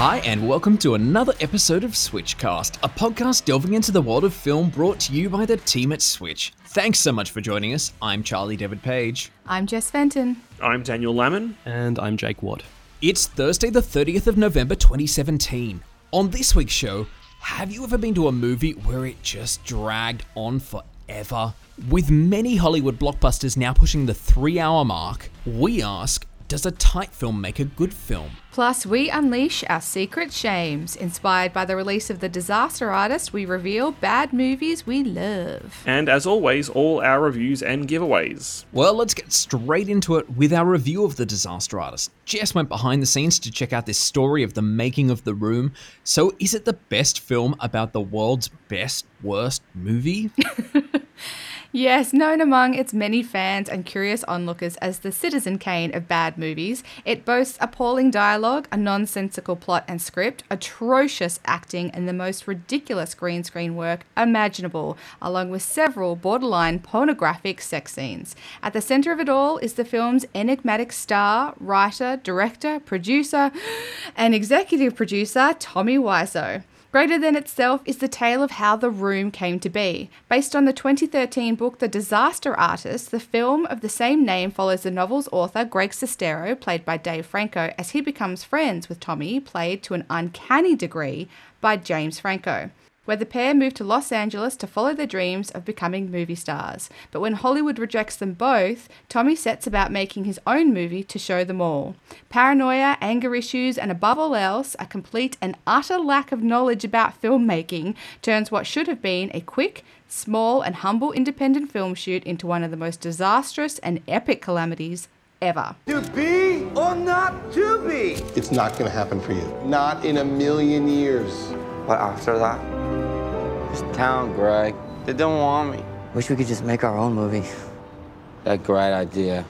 Hi, and welcome to another episode of Switchcast, a podcast delving into the world of film brought to you by the team at Switch. Thanks so much for joining us. I'm Charlie David Page. I'm Jess Fenton. I'm Daniel Lammin. And I'm Jake Watt. It's Thursday, the 30th of November 2017. On this week's show, have you ever been to a movie where it just dragged on forever? With many Hollywood blockbusters now pushing the three hour mark, we ask does a tight film make a good film? Plus, we unleash our secret shames. Inspired by the release of The Disaster Artist, we reveal bad movies we love. And as always, all our reviews and giveaways. Well, let's get straight into it with our review of The Disaster Artist. Jess went behind the scenes to check out this story of the making of The Room. So, is it the best film about the world's best, worst movie? Yes, known among its many fans and curious onlookers as the Citizen Kane of bad movies, it boasts appalling dialogue, a nonsensical plot and script, atrocious acting, and the most ridiculous green screen work imaginable, along with several borderline pornographic sex scenes. At the center of it all is the film's enigmatic star, writer, director, producer, and executive producer, Tommy Wiseau. Greater than itself is the tale of how the room came to be. Based on the 2013 book The Disaster Artist, the film of the same name follows the novel's author, Greg Sestero, played by Dave Franco, as he becomes friends with Tommy, played to an uncanny degree by James Franco where the pair move to Los Angeles to follow their dreams of becoming movie stars. But when Hollywood rejects them both, Tommy sets about making his own movie to show them all. Paranoia, anger issues, and above all else, a complete and utter lack of knowledge about filmmaking turns what should have been a quick, small, and humble independent film shoot into one of the most disastrous and epic calamities ever. To be or not to be? It's not going to happen for you. Not in a million years. But after that? This town, Greg. They don't want me. Wish we could just make our own movie. That great idea.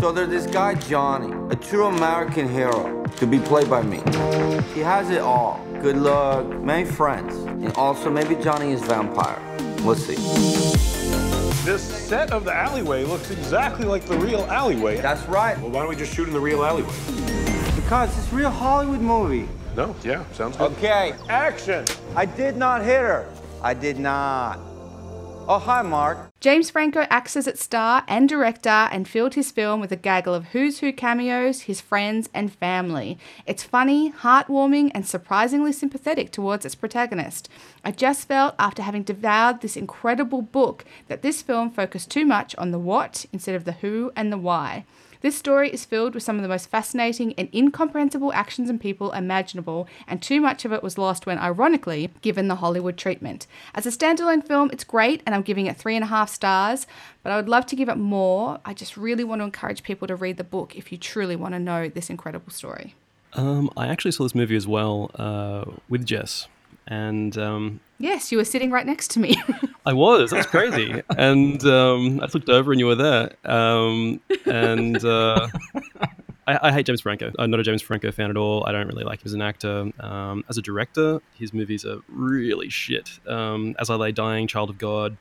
So there's this guy, Johnny, a true American hero, to be played by me. He has it all. Good luck, many friends, and also maybe Johnny is vampire. We'll see. This set of the alleyway looks exactly like the real alleyway. That's right. Well, why don't we just shoot in the real alleyway? Because it's a real Hollywood movie. No, yeah, sounds good. Okay, Action! I did not hit her. I did not. Oh, hi, Mark. James Franco acts as its star and director and filled his film with a gaggle of who's who cameos, his friends, and family. It's funny, heartwarming, and surprisingly sympathetic towards its protagonist. I just felt, after having devoured this incredible book, that this film focused too much on the what instead of the who and the why. This story is filled with some of the most fascinating and incomprehensible actions and people imaginable, and too much of it was lost when, ironically, given the Hollywood treatment. As a standalone film, it's great, and I'm giving it three and a half stars, but I would love to give it more. I just really want to encourage people to read the book if you truly want to know this incredible story. Um, I actually saw this movie as well uh, with Jess, and um, Yes, you were sitting right next to me. I was. That's crazy. and um, I looked over and you were there. Um, and uh, I, I, hate James Franco. I'm not a James Franco fan at all. I don't really like him as an actor. Um, as a director, his movies are really shit. Um, as I Lay Dying, Child of God.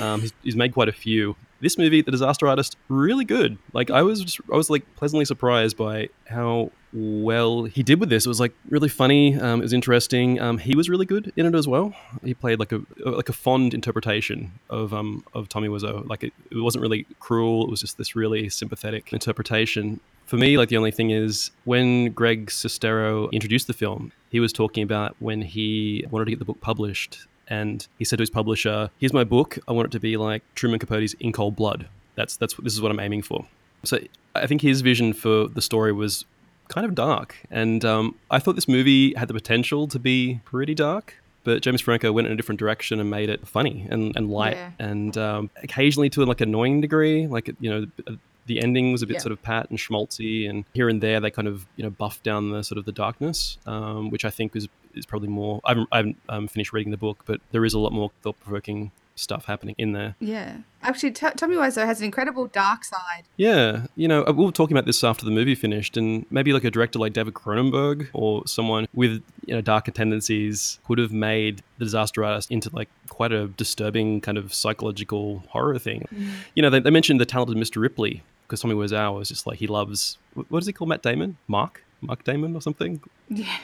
Um, he's, he's made quite a few. This movie, The Disaster Artist, really good. Like I was, I was like pleasantly surprised by how well he did with this. It was like really funny. Um, it was interesting. Um, he was really good in it as well. He played like a like a fond interpretation of um of Tommy Wiseau. Like it, it wasn't really cruel. It was just this really sympathetic interpretation. For me, like the only thing is when Greg Sestero introduced the film, he was talking about when he wanted to get the book published, and he said to his publisher, "Here's my book. I want it to be like Truman Capote's In Cold Blood. That's that's this is what I'm aiming for." So I think his vision for the story was kind of dark. And um, I thought this movie had the potential to be pretty dark. But James Franco went in a different direction and made it funny and, and light Yeah. and um, occasionally to like annoying degree. Like, you know, the ending was a bit Yeah. sort of pat and schmaltzy, and here and there they kind of you know buffed down the sort of the darkness, um, which I think is is probably more. I haven't, I haven't um, finished reading the book, but there is a lot more thought provoking stuff happening in there. yeah. Actually, T- Tommy Wiseau has an incredible dark side. Yeah, you know, we were talking about this after the movie finished, and maybe like a director like David Cronenberg or someone with you know darker tendencies could have made the Disaster Artist into like quite a disturbing kind of psychological horror thing. You know, they, they mentioned the talented Mr. Ripley because Tommy Wiseau was just like he loves what does he call Matt Damon? Mark. Mark Damon or something. Yeah.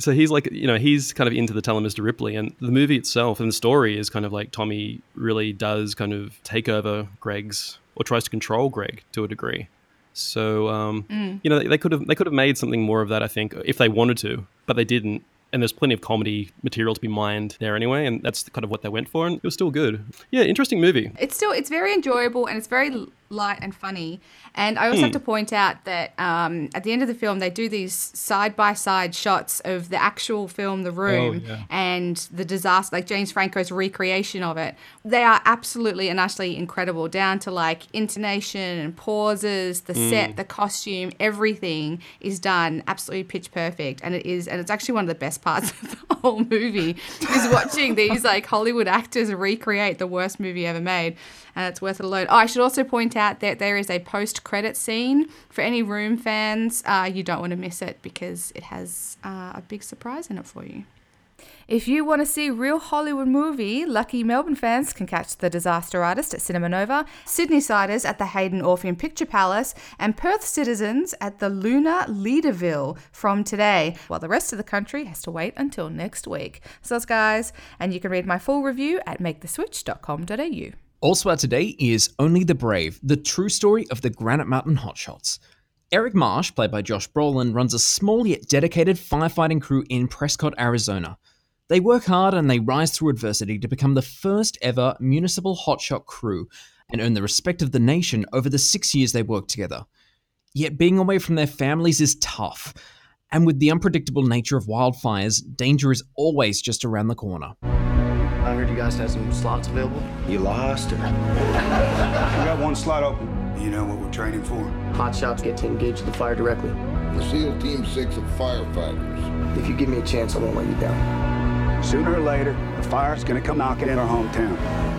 So he's like, you know, he's kind of into the Tell Mr. Ripley, and the movie itself and the story is kind of like Tommy really does kind of take over Greg's or tries to control Greg to a degree. So um, Mm. you know, they could have they could have made something more of that, I think, if they wanted to, but they didn't. And there's plenty of comedy material to be mined there anyway, and that's kind of what they went for, and it was still good. Yeah, interesting movie. It's still it's very enjoyable and it's very light and funny. And I also have to point out that um, at the end of the film, they do these side by side shots of the actual film, The Room, yeah. and the disaster, like James Franco's recreation of it. They are absolutely and utterly incredible, down to like intonation and pauses, the set, the costume, everything is done absolutely pitch perfect. And it is, and it's actually one of the best parts of the whole movie is watching these like Hollywood actors recreate the worst movie ever made. And it's worth it alone. Oh, I should also point out that there is a post credit scene for any Room fans. Uh, you don't want to miss it because it has uh, a big surprise in it for you. If you want to see real Hollywood movie, lucky Melbourne fans can catch The Disaster Artist at Cinema Nova, Sydney Siders at the Hayden Orpheum Picture Palace, and Perth citizens at the Luna Leederville from today, while the rest of the country has to wait until next week. So, guys, and you can read my full review at maketheswitch.com.au. Also out today is Only the Brave, the true story of the Granite Mountain Hotshots. Eric Marsh, played by Josh Brolin, runs a small yet dedicated firefighting crew in Prescott, Arizona. They work hard and they rise through adversity to become the first ever municipal hotshot crew and earn the respect of the nation over the six years they work together. Yet being away from their families is tough, and with the unpredictable nature of wildfires, danger is always just around the corner. I heard you guys had some slots available. You lost her. We got one slot open. You know what we're training for? Hot shots get to engage the fire directly. The SEAL Team 6 of firefighters. If you give me a chance, I won't let you down. Sooner or later, the fire's gonna come knocking in our hometown.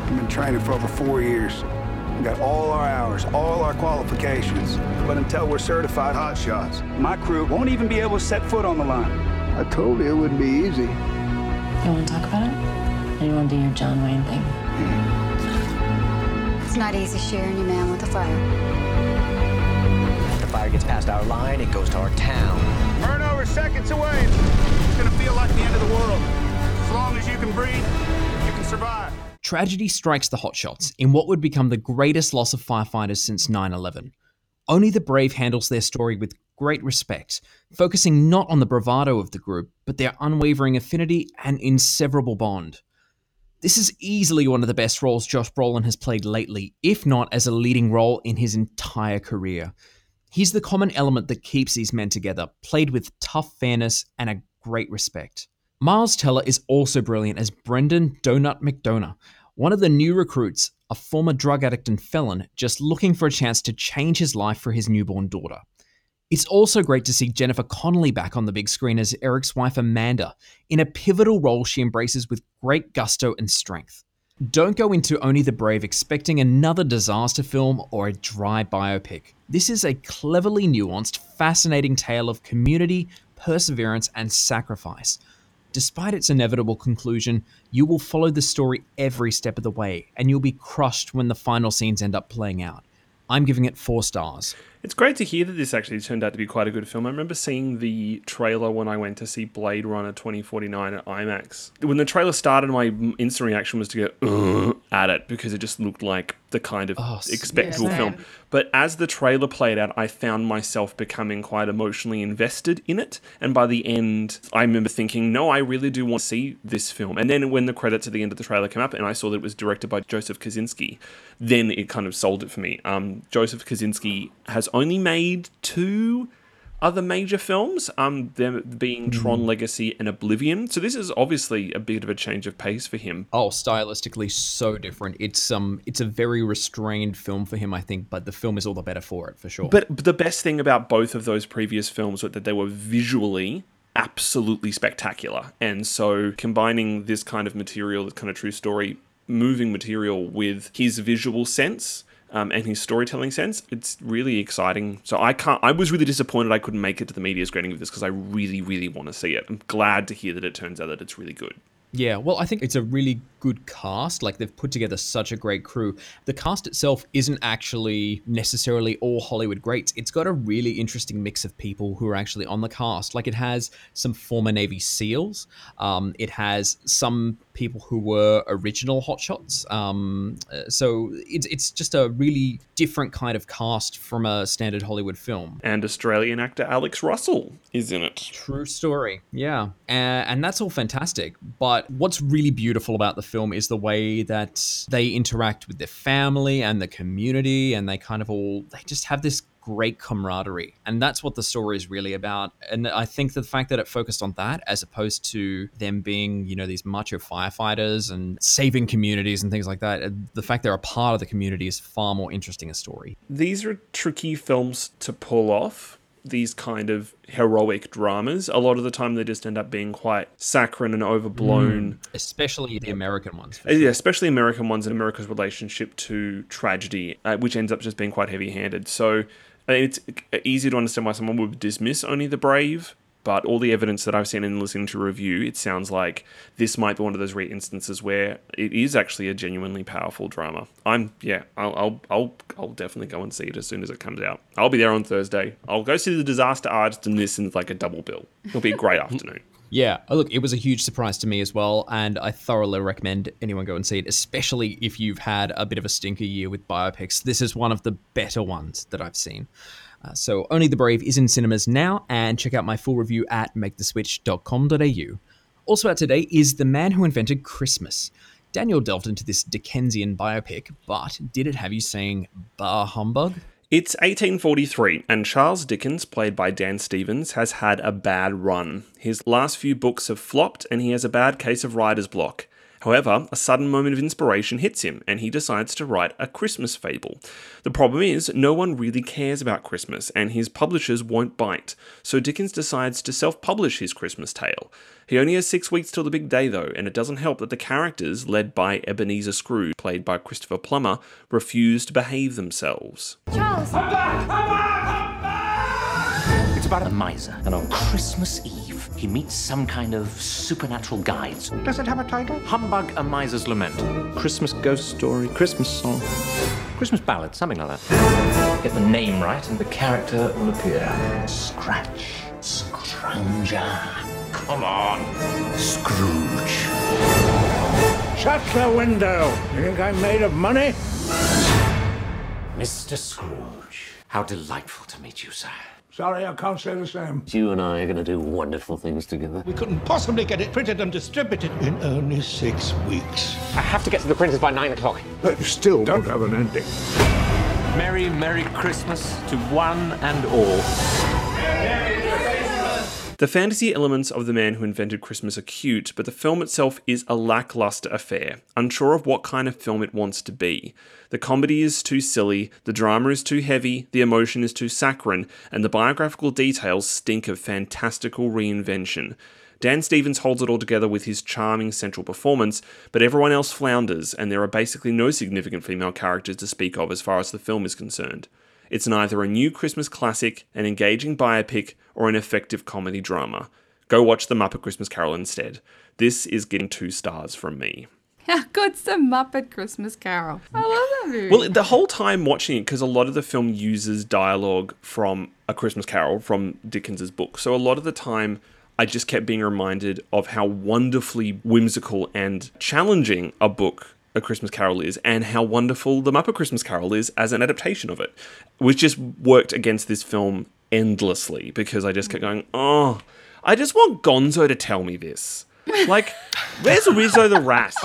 We've been training for over four years. We got all our hours, all our qualifications. But until we're certified hot shots, my crew won't even be able to set foot on the line. I told you it wouldn't be easy. You want to talk about it? Or you want to do your John Wayne thing? It's not easy sharing your man with a fire. If the fire gets past our line, it goes to our town. Burn over seconds away. It's gonna feel like the end of the world. As long as you can breathe, you can survive. Tragedy strikes the hotshots in what would become the greatest loss of firefighters since 9 11. Only the brave handles their story with great respect, focusing not on the bravado of the group, but their unwavering affinity and inseparable bond. This is easily one of the best roles Josh Brolin has played lately, if not as a leading role in his entire career. He's the common element that keeps these men together, played with tough fairness and a great respect. Miles Teller is also brilliant as Brendan Donut McDonough, one of the new recruits, a former drug addict and felon, just looking for a chance to change his life for his newborn daughter. It's also great to see Jennifer Connelly back on the big screen as Eric's wife Amanda, in a pivotal role she embraces with great gusto and strength. Don't go into Only the Brave expecting another disaster film or a dry biopic. This is a cleverly nuanced, fascinating tale of community, perseverance, and sacrifice. Despite its inevitable conclusion, you will follow the story every step of the way, and you'll be crushed when the final scenes end up playing out. I'm giving it four stars. It's great to hear that this actually turned out to be quite a good film. I remember seeing the trailer when I went to see Blade Runner 2049 at IMAX. When the trailer started, my instant reaction was to go at it because it just looked like the kind of Oh, expectable yeah, film. But as the trailer played out, I found myself becoming quite emotionally invested in it. And by the end, I remember thinking, no, I really do want to see this film. And then when the credits at the end of the trailer came up and I saw that it was directed by Joseph Kosinski, then it kind of sold it for me. Um, Joseph Kosinski has only made two other major films, um, them being Tron Legacy and Oblivion. So this is obviously a bit of a change of pace for him. Oh, stylistically so different. It's um it's a very restrained film for him, I think, but the film is all the better for it for sure. But the best thing about both of those previous films was that they were visually absolutely spectacular. And so combining this kind of material, this kind of true story, moving material with his visual sense um, and his storytelling sense, it's really exciting. So I can't. I was really disappointed I couldn't make it to the media screening of this because I really, really want to see it. I'm glad to hear that it turns out that it's really good. Yeah, well, I think it's a really good cast. Like they've put together such a great crew. The cast itself isn't actually necessarily all Hollywood greats. It's got a really interesting mix of people who are actually on the cast. Like it has some former Navy SEALs. Um, it has some people who were original hotshots. Um, uh, so it's it's just a really different kind of cast from a standard Hollywood film. And Australian actor Alex Russell is in it. True story. Yeah, uh, and that's all fantastic. But what's really beautiful about the film is the way that they interact with their family and the community, and they kind of all they just have this great camaraderie. And that's what the story is really about. And I think the fact that it focused on that as opposed to them being, you know, these macho firefighters and saving communities and things like that, the fact they're a part of the community is far more interesting a story. These are tricky films to pull off these kind of heroic dramas. A lot of the time, they just end up being quite saccharine and overblown. Mm, especially the American ones. Sure. Yeah, especially American ones and America's relationship to tragedy, uh, which ends up just being quite heavy handed. So it's easy to understand why someone would dismiss Only the Brave, but all the evidence that I've seen in listening to review, it sounds like this might be one of those rare instances where it is actually a genuinely powerful drama. I'm yeah, I'll I'll I'll, I'll definitely go and see it as soon as it comes out. I'll be there on Thursday. I'll go see the Disaster Artist and this in like a double bill. It'll be a great afternoon. Yeah, oh, look, it was a huge surprise to me as well, and I thoroughly recommend anyone go and see it, especially if you've had a bit of a stinker year with biopics. This is one of the better ones that I've seen. Uh, so, Only the Brave is in cinemas now, and check out my full review at maketheswitch.com.au. Also out today is The Man Who Invented Christmas. Daniel delved into this Dickensian biopic, but did it have you saying bah humbug? It's 1843, and Charles Dickens, played by Dan Stevens, has had a bad run. His last few books have flopped, and he has a bad case of writer's block. However, a sudden moment of inspiration hits him, and he decides to write a Christmas fable. The problem is, no one really cares about Christmas, and his publishers won't bite, so Dickens decides to self publish his Christmas tale. He only has six weeks till the big day, though, and it doesn't help that the characters, led by Ebenezer Scrooge, played by Christopher Plummer, refuse to behave themselves. Charles! It's about a miser, and on Christmas Eve, he meets some kind of supernatural guides. Does it have a title? Humbug, A Miser's Lament. Christmas ghost story, Christmas song. Christmas ballad, something like that. Get the name right, and the character will appear. Scratch. Scrounger. Come on. Scrooge. Shut the window. You think I'm made of money? Mr. Scrooge. How delightful to meet you, sir. Sorry, I can't say the same. You and I are going to do wonderful things together. We couldn't possibly get it printed and distributed in only six weeks. I have to get to the printers by nine o'clock. But you still don't have an ending. Merry, Merry Christmas to one and all. The fantasy elements of The Man Who Invented Christmas are cute, but the film itself is a lackluster affair, unsure of what kind of film it wants to be. The comedy is too silly, the drama is too heavy, the emotion is too saccharine, and the biographical details stink of fantastical reinvention. Dan Stevens holds it all together with his charming central performance, but everyone else flounders, and there are basically no significant female characters to speak of as far as the film is concerned. It's neither a new Christmas classic, an engaging biopic, or an effective comedy drama. Go watch The Muppet Christmas Carol instead. This is getting two stars from me. How good's the Muppet Christmas Carol? I love that movie. Well, the whole time watching it, because a lot of the film uses dialogue from A Christmas Carol from Dickens's book. So a lot of the time, I just kept being reminded of how wonderfully whimsical and challenging a book a Christmas Carol is and how wonderful The Muppet Christmas Carol is as an adaptation of it, which just worked against this film endlessly because I just kept going, oh, I just want Gonzo to tell me this. Like, where's Rizzo the rat?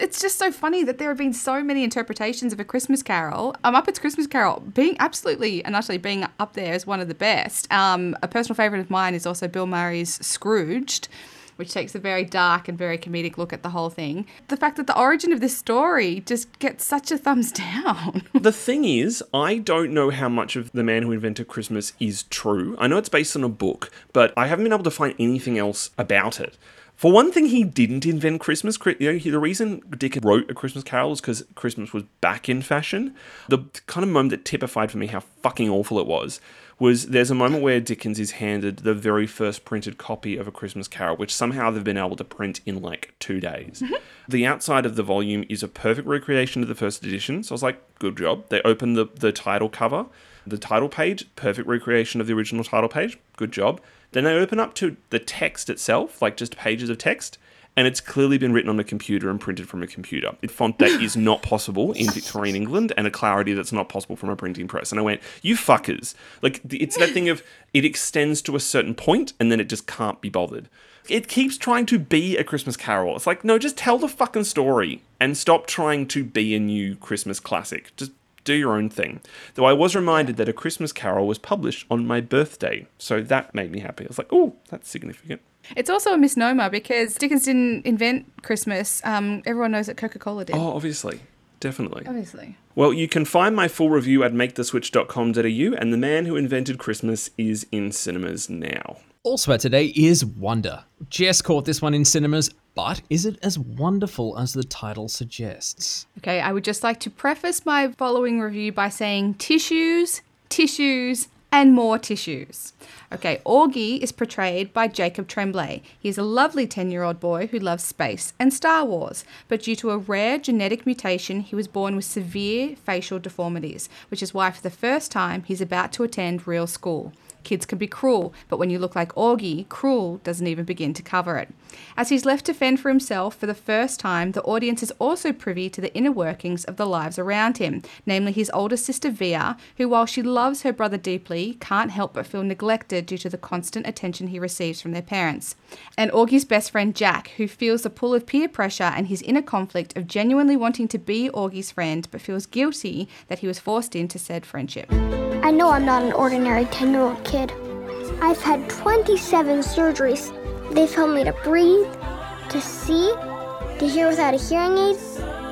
It's just so funny that there have been so many interpretations of A Christmas Carol. A Muppet's Christmas Carol being absolutely and utterly being up there as one of the best. Um, a personal favourite of mine is also Bill Murray's Scrooged which takes a very dark and very comedic look at the whole thing. The fact that the origin of this story just gets such a thumbs down. the thing is, I don't know how much of The Man Who Invented Christmas is true. I know it's based on a book, but I haven't been able to find anything else about it. For one thing, he didn't invent Christmas. The reason Dickens wrote A Christmas Carol is because Christmas was back in fashion. The kind of moment that typified for me how fucking awful it was was there's a moment where Dickens is handed the very first printed copy of A Christmas Carol, which somehow they've been able to print in like two days. Mm-hmm. the outside of the volume is a perfect recreation of the first edition. So I was like, good job. They open the, the title cover, the title page, perfect recreation of the original title page. Good job. Then they open up to the text itself, like just pages of text, and it's clearly been written on a computer and printed from a computer. A font that is not possible in Victorian England, and a clarity that's not possible from a printing press. And I went, you fuckers. Like, it's that thing of it extends to a certain point, and then it just can't be bothered. It keeps trying to be a Christmas carol. It's like, no, just tell the fucking story and stop trying to be a new Christmas classic. Just do your own thing. Though I was reminded that A Christmas Carol was published on my birthday, so that made me happy. I was like, oh, that's significant. It's also a misnomer because Dickens didn't invent Christmas. Um, everyone knows that Coca Cola did. Oh, obviously. Definitely. Obviously. Well, you can find my full review at maketheswitch.com.au, and The Man Who Invented Christmas is in cinemas now. Also out today is Wonder. Jess caught this one in cinemas, but is it as wonderful as the title suggests? Okay, I would just like to preface my following review by saying tissues, tissues, and more tissues. Okay, Augie is portrayed by Jacob Tremblay. He is a lovely 10 year old boy who loves space and Star Wars, but due to a rare genetic mutation, he was born with severe facial deformities, which is why, for the first time, he's about to attend real school. Kids can be cruel, but when you look like Augie, cruel doesn't even begin to cover it. As he's left to fend for himself for the first time, the audience is also privy to the inner workings of the lives around him, namely his older sister Via, who, while she loves her brother deeply, can't help but feel neglected due to the constant attention he receives from their parents. And Augie's best friend Jack, who feels the pull of peer pressure and his inner conflict of genuinely wanting to be Augie's friend, but feels guilty that he was forced into said friendship. I know I'm not an ordinary 10 year old kid. I've had 27 surgeries. They've helped me to breathe, to see, to hear without a hearing aid,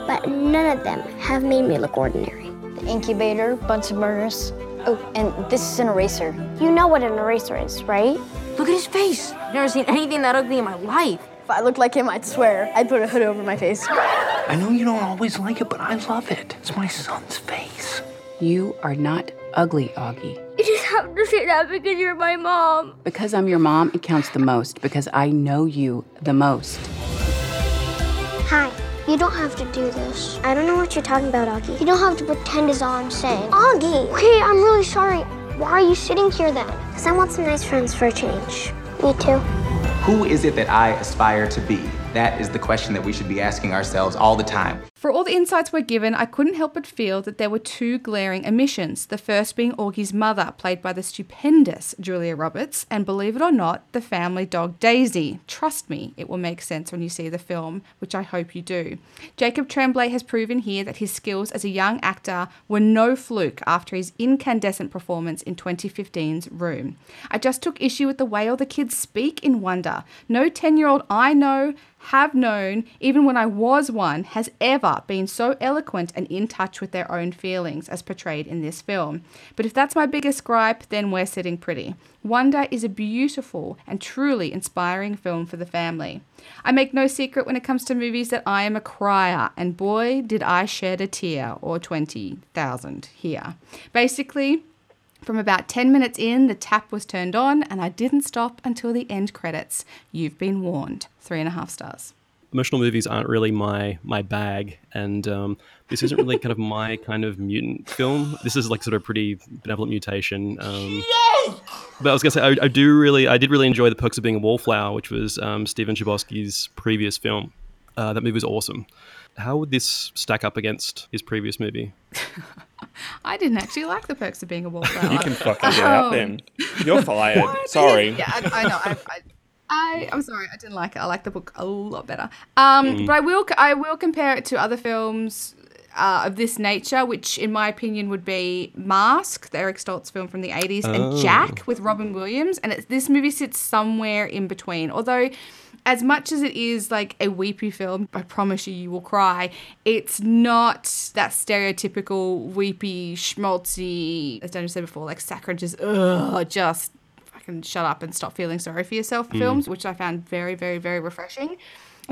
but none of them have made me look ordinary. The incubator, Bunsen burners. Oh, and this is an eraser. You know what an eraser is, right? Look at his face. I've never seen anything that ugly in my life. If I looked like him, I'd swear I'd put a hood over my face. I know you don't always like it, but I love it. It's my son's face. You are not ugly, Augie. You just have to say that because you're my mom. Because I'm your mom, it counts the most. Because I know you the most. Hi. You don't have to do this. I don't know what you're talking about, Augie. You don't have to pretend is all I'm saying. Augie! Okay, I'm really sorry. Why are you sitting here then? Because I want some nice friends for a change. Me too. Who is it that I aspire to be? That is the question that we should be asking ourselves all the time. For all the insights we're given, I couldn't help but feel that there were two glaring omissions. The first being Augie's mother, played by the stupendous Julia Roberts, and believe it or not, the family dog Daisy. Trust me, it will make sense when you see the film, which I hope you do. Jacob Tremblay has proven here that his skills as a young actor were no fluke after his incandescent performance in 2015's Room. I just took issue with the way all the kids speak in Wonder. No 10 year old I know have known, even when I was one, has ever been so eloquent and in touch with their own feelings as portrayed in this film. But if that's my biggest gripe, then we're sitting pretty. Wonder is a beautiful and truly inspiring film for the family. I make no secret when it comes to movies that I am a crier, and boy, did I shed a tear or 20,000 here. Basically, from about 10 minutes in, the tap was turned on, and I didn't stop until the end credits. You've been warned. Three and a half stars. Emotional movies aren't really my my bag, and um, this isn't really kind of my kind of mutant film. This is like sort of pretty benevolent mutation. Um, but I was gonna say I, I, do really, I did really enjoy The Perks of Being a Wallflower, which was um, Stephen Chbosky's previous film. Uh, that movie was awesome. How would this stack up against his previous movie? I didn't actually like the perks of being a wallflower. you can fucking get out then. You're fired. Sorry. Yeah, I, I know. I, I, I, I'm sorry. I didn't like it. I like the book a lot better. Um, mm. But I will. I will compare it to other films uh, of this nature, which, in my opinion, would be Mask, the Eric Stoltz film from the 80s, oh. and Jack with Robin Williams. And it's, this movie sits somewhere in between. Although as much as it is like a weepy film, I promise you, you will cry. It's not that stereotypical weepy, schmaltzy, as Daniel said before, like Sacrilege is ugh, just can shut up and stop feeling sorry for yourself Mm. films, which I found very, very, very refreshing.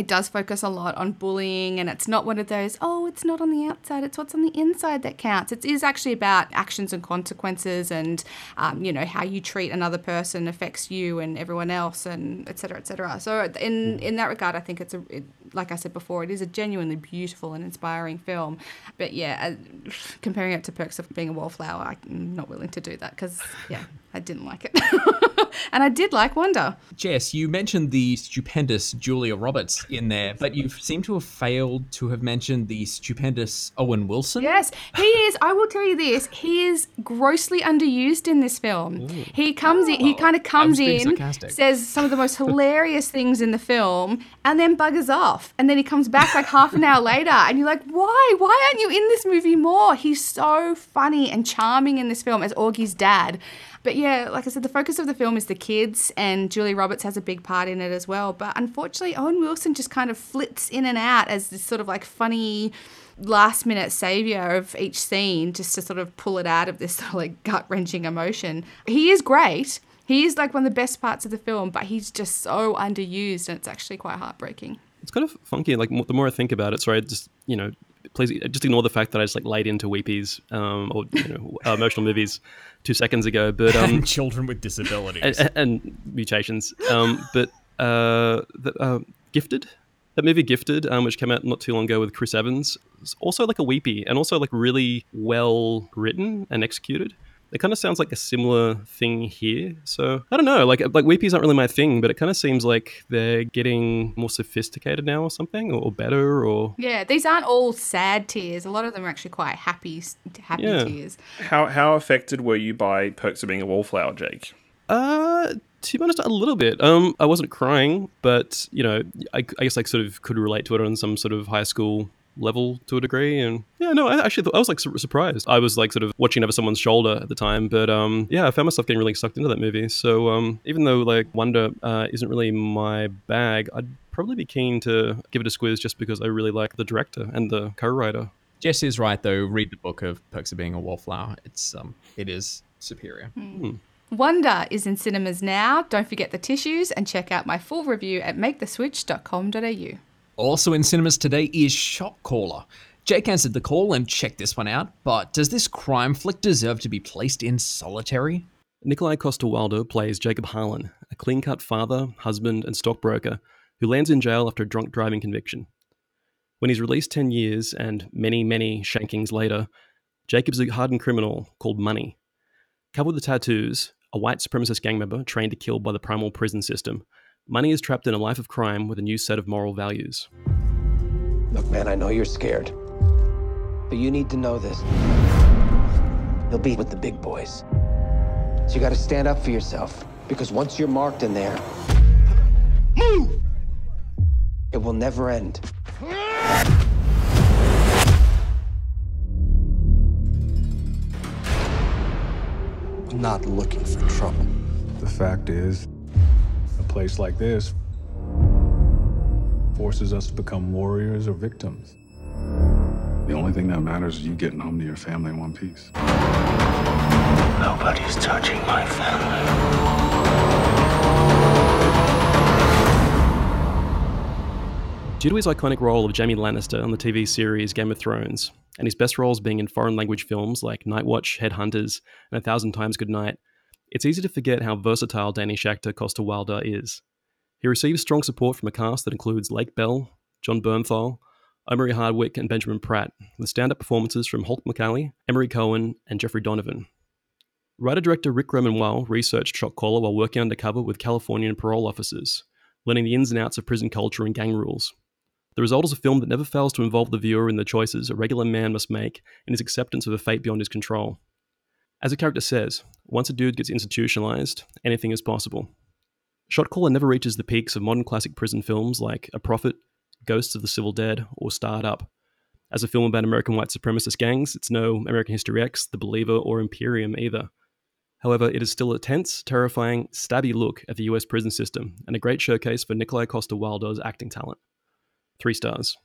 It does focus a lot on bullying, and it's not one of those, oh, it's not on the outside, it's what's on the inside that counts. It is actually about actions and consequences, and, um, you know, how you treat another person affects you and everyone else, and etc cetera, et cetera. So, in, in that regard, I think it's a, it, like I said before, it is a genuinely beautiful and inspiring film. But yeah, uh, comparing it to Perks of Being a Wallflower, I'm not willing to do that because, yeah, I didn't like it. and I did like Wonder. Jess, you mentioned the stupendous Julia Roberts in there, but you seem to have failed to have mentioned the stupendous Owen Wilson. Yes, he is. I will tell you this: he is grossly underused in this film. He comes in. He oh, kind of comes in, sarcastic. says some of the most hilarious things in the film, and then buggers off. And then he comes back like half an hour later, and you're like, "Why? Why aren't you in this movie more?" He's so funny and charming in this film as Augie's dad. But yeah, like I said, the focus of the film is the kids, and Julie Roberts has a big part in it as well. But unfortunately, Owen Wilson just kind of flits in and out as this sort of like funny last minute savior of each scene just to sort of pull it out of this sort of like gut wrenching emotion. He is great. He is like one of the best parts of the film, but he's just so underused and it's actually quite heartbreaking. It's kind of funky. Like the more I think about it, sorry, just you know, please just ignore the fact that I just like laid into weepies um, or you know, uh, emotional movies two seconds ago. But um, children with disabilities. and, and mutations. Um, but uh, the, uh, Gifted, that movie Gifted, um, which came out not too long ago with Chris Evans, is also like a weepy and also like really well written and executed. It kind of sounds like a similar thing here. So I don't know, like like weepies aren't really my thing, but it kind of seems like they're getting more sophisticated now or something, or better, or Yeah, these aren't all sad tears. A lot of them are actually quite happy, happy Yeah. tears. How how affected were you by Perks of Being a Wallflower, Jake? Uh, to be honest, a little bit. Um, I wasn't crying, but you know, I, I guess I sort of could relate to it on some sort of high school level to a degree. And yeah, no, I actually thought, I was like su- surprised. I was like sort of watching over someone's shoulder at the time, but um, yeah, I found myself getting really sucked into that movie. So um, even though like Wonder uh, isn't really my bag, I'd probably be keen to give it a squiz just because I really like the director and the co-writer. Jess is right though. Read the book of Perks of Being a Wallflower. It's um, it is superior. Wonder is in cinemas now. Don't forget the tissues and check out my full review at maketheswitch.com.au. Also in cinemas today is Shot Caller. Jake answered the call and checked this one out, but does this crime flick deserve to be placed in solitary? Nikolai Coster-Waldau plays Jacob Harlan, a clean-cut father, husband, and stockbroker who lands in jail after a drunk driving conviction. When he's released 10 years and many, many shankings later, Jacob's a hardened criminal called Money. Covered with tattoos, a white supremacist gang member trained to kill by the primal prison system, Money is trapped in a life of crime with a new set of moral values. Look, man, I know you're scared. But you need to know this. You'll be with the big boys. So you gotta stand up for yourself. Because once you're marked in there, move! It will never end. I'm not looking for trouble. The fact is, a place like this forces us to become warriors or victims. The only thing that matters is you getting home to your family in one piece. Nobody's touching my family. Due to his iconic role of Jaime Lannister on the TV series Game of Thrones, and his best roles being in foreign language films like Night Watch, Headhunters, and A Thousand Times Good Night, it's easy to forget how versatile Danish actor Coster-Waldau is. He receives strong support from a cast that includes Lake Bell, Jon Bernthal, Omari Hardwick, and Benjamin Bratt, with stand up performances from Holt McCallany, Emery Cohen, and Jeffrey Donovan. Writer director Ric Roman Waugh researched Shot Caller while working undercover with Californian parole officers, learning the ins and outs of prison culture and gang rules. The result is a film that never fails to involve the viewer in the choices a regular man must make in his acceptance of a fate beyond his control. As the character says, once a dude gets institutionalized, anything is possible. Shot Caller never reaches the peaks of modern classic prison films like A Prophet, Ghosts of the Civil Dead, or Starred Up. As a film about American white supremacist gangs, it's no American History X, The Believer, or Imperium either. However, it is still a tense, terrifying, stabby look at the US prison system, and a great showcase for Nikolai Coster-Waldau's acting talent. Three stars.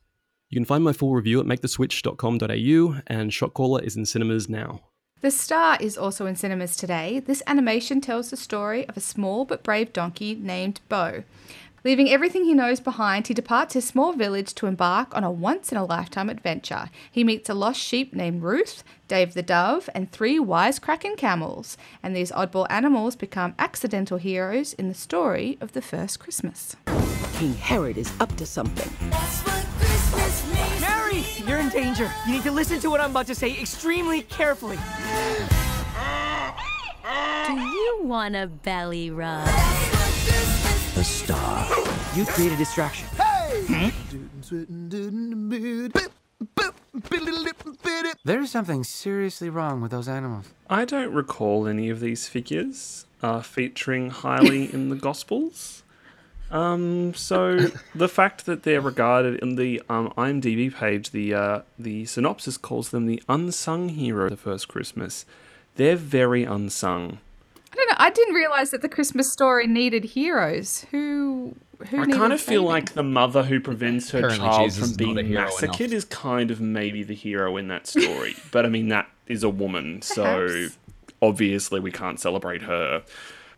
You can find my full review at maketheswitch.com.au, and Shot Caller is in cinemas now. The Star is also in cinemas today. This animation tells the story of a small but brave donkey named Bo. Leaving everything he knows behind, he departs his small village to embark on a once in a lifetime adventure. He meets a lost sheep named Ruth, Dave the Dove, and three wisecracking camels. And these oddball animals become accidental heroes in the story of the first Christmas. King Herod is up to something. Mary, you're in danger. You need to listen to what I'm about to say extremely carefully. Do you want a belly rub? The star. You create a distraction. There's something seriously wrong with those animals. I don't recall any of these figures uh, featuring highly in the Gospels. Um, so the fact that they're regarded in the um, IMDb page, the uh, the synopsis calls them the unsung hero of the first Christmas. They're very unsung. I don't know. I didn't realize that the Christmas story needed heroes. Who? Who? I kind of feel saving? like the mother who prevents her Apparently child Jesus from is not a being massacred is kind of maybe the hero in that story. but I mean, that is a woman, so Perhaps. obviously we can't celebrate her.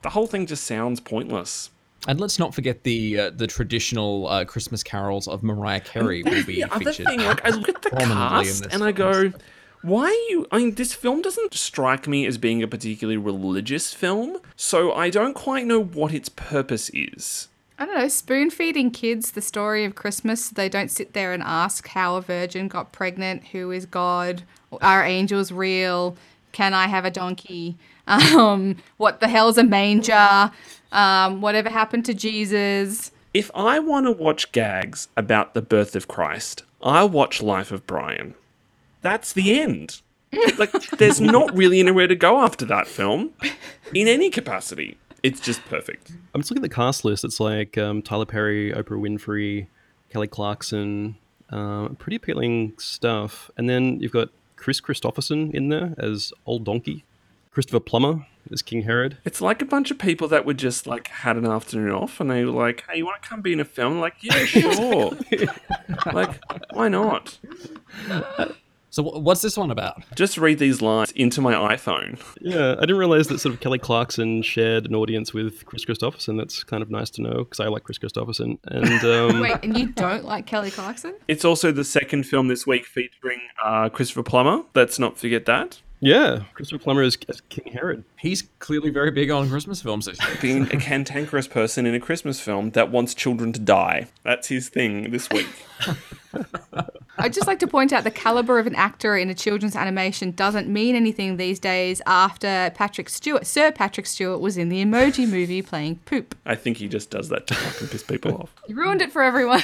The whole thing just sounds pointless. And let's not forget the uh, the traditional uh, Christmas carols of Mariah Carey will be the other featured. thing, like I look at the prominently in cast this and I go, why are you? I mean, this film doesn't strike me as being a particularly religious film, so I don't quite know what its purpose is. I don't know, spoon feeding kids the story of Christmas so they don't sit there and ask how a virgin got pregnant, who is God, are angels real, can I have a donkey, um, what the hell's a manger, um, whatever happened to Jesus. If I want to watch gags about the birth of Christ, I'll watch Life of Brian. That's the end. like, there's not really anywhere to go after that film in any capacity. It's just perfect. I'm just looking at the cast list. It's like um, Tyler Perry, Oprah Winfrey, Kelly Clarkson. Uh, pretty appealing stuff. And then you've got Kris Kristofferson in there as Old Donkey, Christopher Plummer as King Herod. It's like a bunch of people that were just like had an afternoon off and they were like, hey, you want to come be in a film? Like, yeah, sure. like, why not? So what's this one about? Just read these lines into my iPhone. Yeah, I didn't realize that sort of Kelly Clarkson shared an audience with Kris Kristofferson. That's kind of nice to know because I like Kris Kristofferson. And um, Wait, and you don't like Kelly Clarkson? It's also the second film this week featuring uh, Christopher Plummer. Let's not forget that. Yeah, Christopher Plummer is as King Herod. He's clearly very big on Christmas films. Being a cantankerous person in a Christmas film that wants children to die. That's his thing this week. I'd just like to point out the caliber of an actor in a children's animation doesn't mean anything these days after Patrick Stewart, Sir Patrick Stewart, was in the emoji movie playing poop. I think he just does that to fucking piss people off. He ruined it for everyone.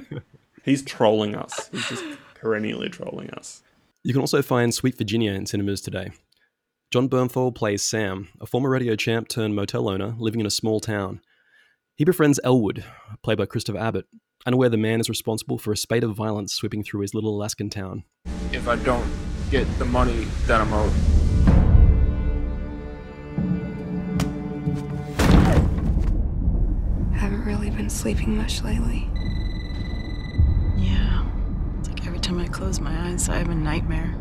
He's trolling us. He's just perennially trolling us. You can also find Sweet Virginia in cinemas today. Jon Bernthal plays Sam, a former radio champ turned motel owner living in a small town. He befriends Elwood, played by Christopher Abbott, unaware the man is responsible for a spate of violence sweeping through his little Alaskan town. If I don't get the money that I'm owed, Haven't really been sleeping much lately. Yeah. It's like every time I close my eyes, I have a nightmare.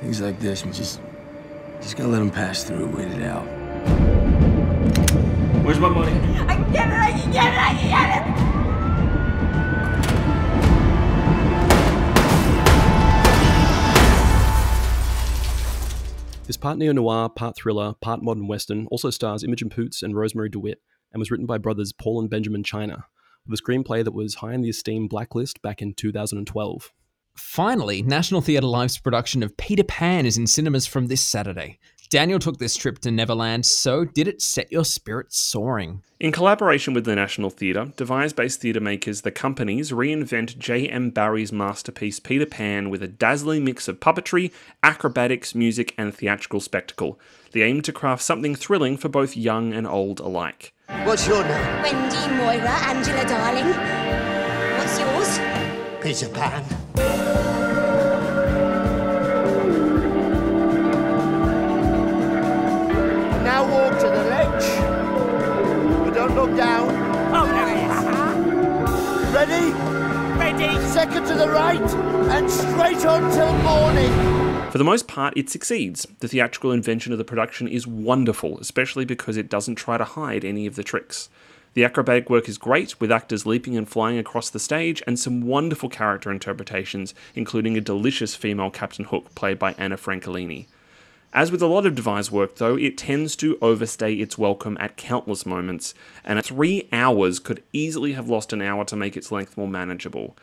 Things like this, you just, just gotta let them pass through, wait it out. Where's my money? I can get it! I can get it! I can get it! This part neo noir, part thriller, part modern western also stars Imogen Poots and Rosemarie DeWitt and was written by brothers Paul and Benjamin China, with a screenplay that was high on the esteemed Blacklist back in 2012. Finally, National Theatre Live's production of Peter Pan is in cinemas from this Saturday. Daniel took this trip to Neverland, so did it set your spirits soaring? In collaboration with the National Theatre, device based theatre makers The Companies reinvent J.M. Barrie's masterpiece Peter Pan with a dazzling mix of puppetry, acrobatics, music, and theatrical spectacle. They aim to craft something thrilling for both young and old alike. What's your name? Wendy, Moira, Angela, darling. What's yours? Peter Pan. Ledge. Look down. Oh, there he is. Uh-huh. Ready? Ready. Second to the right and straight on till morning. For the most part, it succeeds. The theatrical invention of the production is wonderful, especially because it doesn't try to hide any of the tricks. The acrobatic work is great, with actors leaping and flying across the stage, and some wonderful character interpretations, including a delicious female Captain Hook played by Anna Francolini. As with a lot of devised work, though, it tends to overstay its welcome at countless moments, and three hours could easily have lost an hour to make its length more manageable.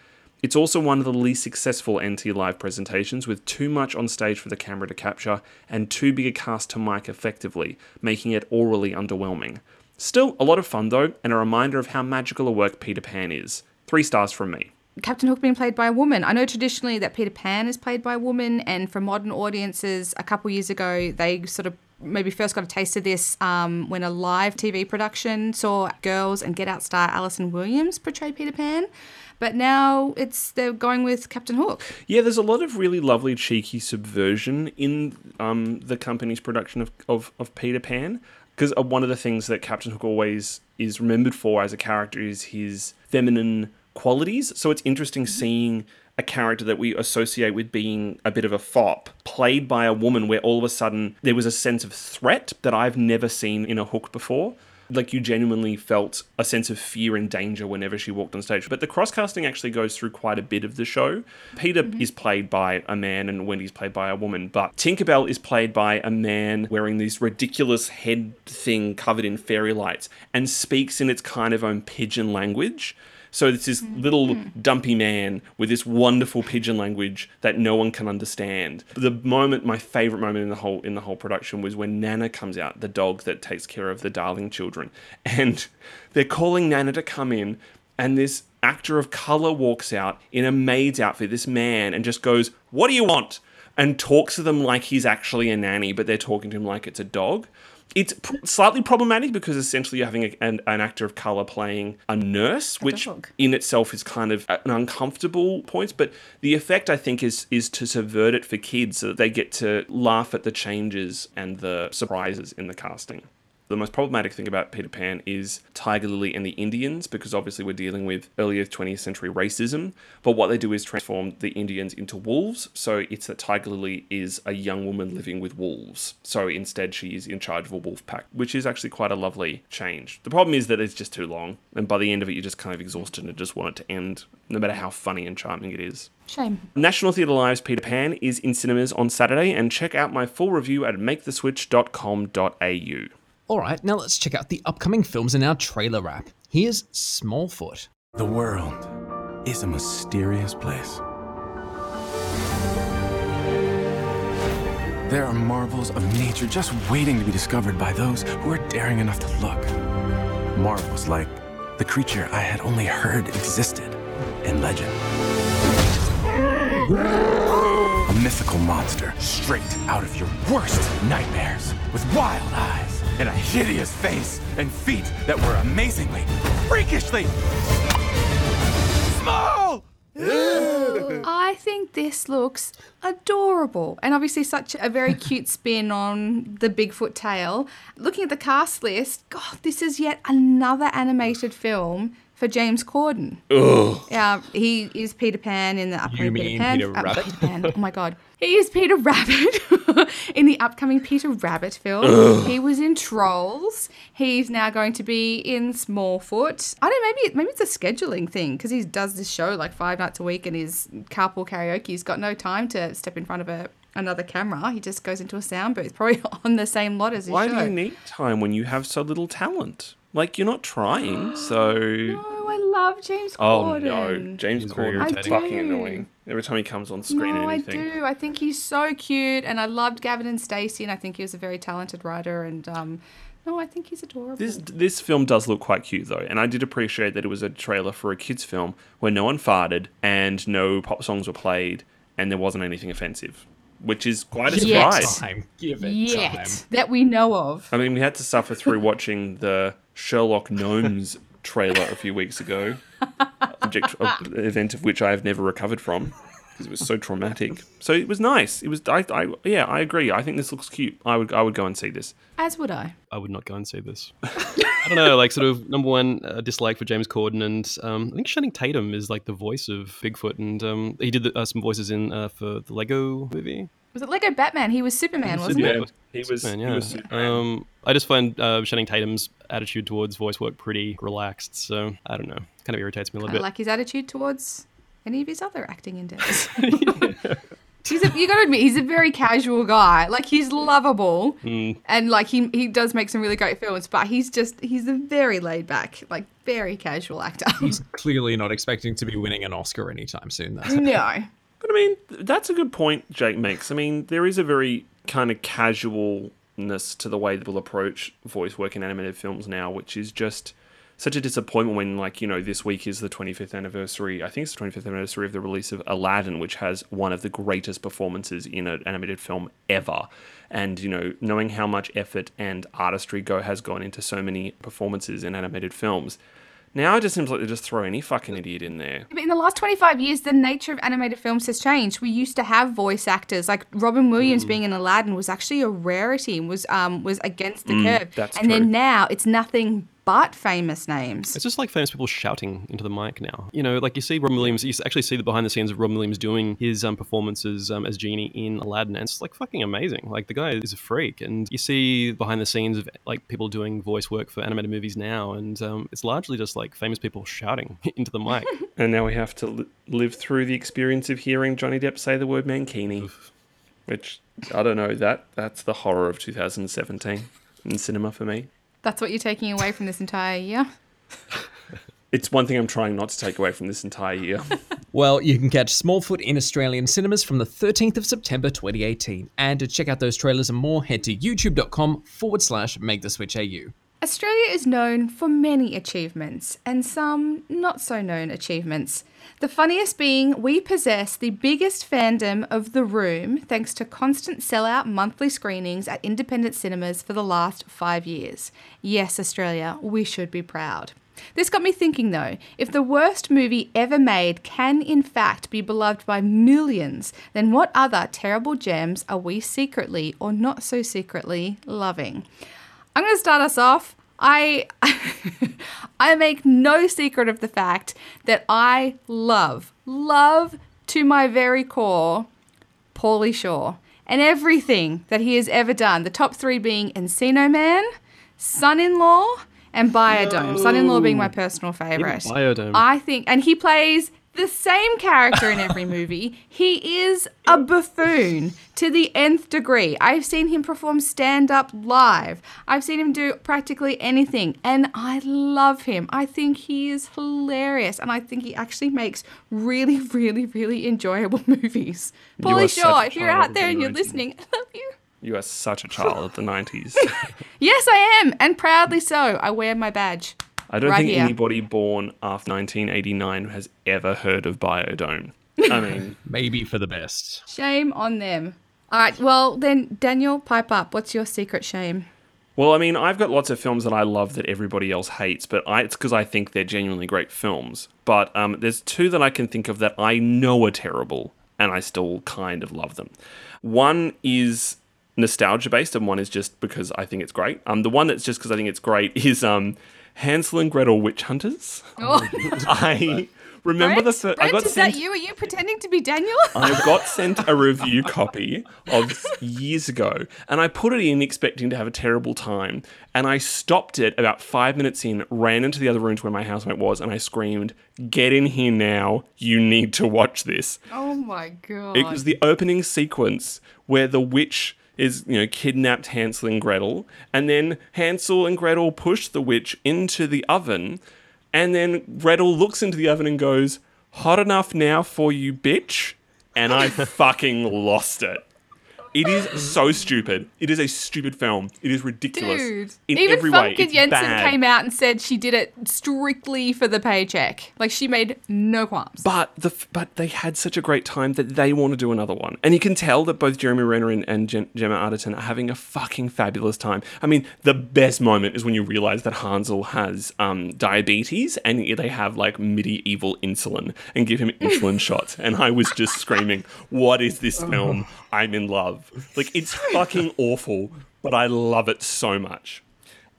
It's also one of the least successful NT live presentations, with too much on stage for the camera to capture and too big a cast to mic effectively, making it orally underwhelming. Still, a lot of fun though, and a reminder of how magical a work Peter Pan is. Three stars from me. Captain Hook being played by a woman. I know traditionally that Peter Pan is played by a woman, and for modern audiences, a couple years ago, they sort of maybe first got a taste of this um, when a live TV production saw Girls and Get Out star Allison Williams portray Peter Pan. But now it's they're going with Captain Hook. Yeah, there's a lot of really lovely, cheeky subversion in um, the company's production of, of, of Peter Pan. Because one of the things that Captain Hook always is remembered for as a character is his feminine qualities. So it's interesting seeing a character that we associate with being a bit of a fop played by a woman where all of a sudden there was a sense of threat that I've never seen in a hook before. Like you genuinely felt a sense of fear and danger whenever she walked on stage. But the cross casting actually goes through quite a bit of the show. Peter mm-hmm. is played by a man and Wendy's played by a woman, but Tinkerbell is played by a man wearing this ridiculous head thing covered in fairy lights and speaks in its kind of own pidgin language. So it's this mm. little hmm. dumpy man with this wonderful pidgin language that no one can understand. The moment, my favorite moment in the whole in the whole production was when Nana comes out, the dog that takes care of the darling children, and they're calling Nana to come in, and this actor of color walks out in a maid's outfit, this man, and just goes, "What do you want?" and talks to them like he's actually a nanny, but they're talking to him like it's a dog. It's pr- slightly problematic because essentially you're having a, an, an, actor of color playing a nurse, a which dog. in itself is kind of an uncomfortable point. But the effect, I think, is is to subvert it for kids so that they get to laugh at the changes and the surprises in the casting. The most problematic thing about Peter Pan is Tiger Lily and the Indians, because obviously we're dealing with earlier 20th century racism. But what they do is transform the Indians into wolves. So it's that Tiger Lily is a young woman living with wolves. So instead, she is in charge of a wolf pack, which is actually quite a lovely change. The problem is that it's just too long. And by the end of it, you're just kind of exhausted and just want it to end, no matter how funny and charming it is. Shame. National Theatre Live's Peter Pan is in cinemas on Saturday, and check out my full review at maketheswitch.com.au. Alright, now let's check out the upcoming films in our trailer wrap. Here's Smallfoot. The world is a mysterious place. There are marvels of nature just waiting to be discovered by those who are daring enough to look. Marvels like the creature I had only heard existed in legend. A mythical monster straight out of your worst nightmares with wild eyes and a hideous face and feet that were amazingly, freakishly small. I think this looks adorable and obviously such a very cute spin on the Bigfoot tale. Looking at the cast list, God, this is yet another animated film for James Corden. Ugh. Yeah, he is Peter Pan in the upcoming You Peter mean Pan. Peter uh, Rabbit? Peter Pan. Oh my god. He is Peter Rabbit in the upcoming Peter Rabbit film. Ugh. He was in Trolls. He's now going to be in Smallfoot. I don't know, maybe maybe it's a scheduling thing because he does this show like five nights a week and his carpool karaoke. He's got no time to step in front of a another camera. He just goes into a sound booth, probably on the same lot as his Why show. do you need time when you have so little talent? Like you're not trying, so. Oh, I love James oh, Corden. Oh Corden. no, James He's Corden is fucking annoying. Every time he comes on screen No, or I do. I think he's so cute, and I loved Gavin and Stacey, and I think he was a very talented writer. And um, no, I think he's adorable. This this film does look quite cute though, and I did appreciate that it was a trailer for a kids film where no one farted and no pop songs were played and there wasn't anything offensive, which is quite a Yet. surprise. Time. Give it Yet time. that we know of. I mean, we had to suffer through watching the Sherlock Gnomes trailer a few weeks ago, object, of- event of which I have never recovered from. because it was so traumatic. So it was nice. It was. I, I. Yeah, I agree. I think this looks cute. I would. I would go and see this. As would I. I would not go and see this. I don't know, like sort of number one uh, dislike for James Corden, and um, I think Channing Tatum is like the voice of Bigfoot, and um, he did the, uh, some voices in uh, for the Lego movie. Was it Lego Batman? He was Superman, wasn't Yeah, he? he was. Superman, He yeah. was Superman. Um, I just find uh, Channing Tatum's attitude towards voice work pretty relaxed, so I don't know, kind of irritates me a little bit. like his attitude towards any of his other acting endeavors. he's a, you got to admit, he's a very casual guy. Like he's lovable, Mm. and like he he does make some really great films, but he's just he's a very laid back, like very casual actor. He's clearly not expecting to be winning an Oscar anytime soon. Though. no. But I mean, that's a good point Jake makes. I mean, there is a very kind of casualness to the way people approach voice work in animated films now, which is just such a disappointment when, like, you know, this week is the 25th anniversary, I think it's the 25th anniversary of the release of Aladdin, which has one of the greatest performances in an animated film ever. And, you know, knowing how much effort and artistry go has gone into so many performances in animated films, now it just seems like they just throw any fucking idiot in there. But in the last 25 years, the nature of animated films has changed. We used to have voice actors, like Robin Williams being in Aladdin was actually a rarity and was um was against the Mm, curve. that's and true. then now it's nothing but famous names. It's just like famous people shouting into the mic now. You know, like you see Robin Williams, you actually see the behind the scenes of Robin Williams doing his um, performances um, as Genie in Aladdin, and it's like fucking amazing. Like the guy is a freak, and you see behind the scenes of like people doing voice work for animated movies now, and um, it's largely just like famous people shouting into the mic. And now we have to li- live through the experience of hearing Johnny Depp say the word mankini, which I don't know. That that's the horror of 2017 in cinema for me. That's what you're taking away from this entire year. It's one thing I'm trying not to take away from this entire year. Well, you can catch Smallfoot in Australian cinemas from the 13th of September 2018. And to check out those trailers and more, head to youtube.com forward slash make the switch AU. Australia is known for many achievements and some not so known achievements. The funniest being we possess the biggest fandom of The Room thanks to constant sellout monthly screenings at independent cinemas for the last five years. Yes, Australia, we should be proud. This got me thinking though, if the worst movie ever made can in fact be beloved by millions, then what other terrible gems are we secretly or not so secretly loving? I'm going to start us off. I I make no secret of the fact that I love, love to my very core, Pauly Shore and everything that he has ever done. The top three being Encino Man, Son-in-Law, and Biodome. Son-in-Law being my personal favorite. Biodome. I think, and he plays the same character in every movie. He is a buffoon to the nth degree. I've seen him perform stand up live. I've seen him do practically anything, and I love him. I think he is hilarious, and I think he actually makes really, really, really enjoyable movies. Pauly Shore, if you're out there the and you're 90s. listening, I love you. You are such a child of the 90s. Yes, I am, and proudly so. I wear my badge. I don't right think here. anybody born after 1989 has ever heard of Biodome. I mean, maybe for the best. Shame on them. All right, well, then, Daniel, pipe up. What's your secret shame? Well, I mean, I've got lots of films that I love that everybody else hates, but I, it's because I think they're genuinely great films. But um, there's two that I can think of that I know are terrible, and I still kind of love them. One is nostalgia based, and one is just because I think it's great. Um, the one that's just because I think it's great is um, Hansel and Gretel Witch Hunters. Oh. I remember the Brent. I got is sent that you? Are you pretending to be Daniel? I got sent a review copy of years ago, and I put it in expecting to have a terrible time. And I stopped it about five minutes in, ran into the other room to where my housemate was, and I screamed, "Get in here now! You need to watch this." oh my god. It was the opening sequence where the witch is, you know, kidnapped Hansel and Gretel, and then Hansel and Gretel push the witch into the oven, and then Gretel looks into the oven and goes, "Hot enough now for you, bitch?" And I fucking lost it. It is so stupid. It is a stupid film. It is ridiculous. Dude, in even every way. Famke It's Janssen bad. came out and said she did it strictly for the paycheck. Like she made no qualms. But the but they had such a great time that they want to do another one, and you can tell that both Jeremy Renner and, and Gem- Gemma Arterton are having a fucking fabulous time. I mean, the best moment is when you realize that Hansel has um, diabetes, and they have like medieval insulin and give him insulin shots, and I was just screaming, "What is this film? I'm in love!" Like it's fucking awful, but I love it so much.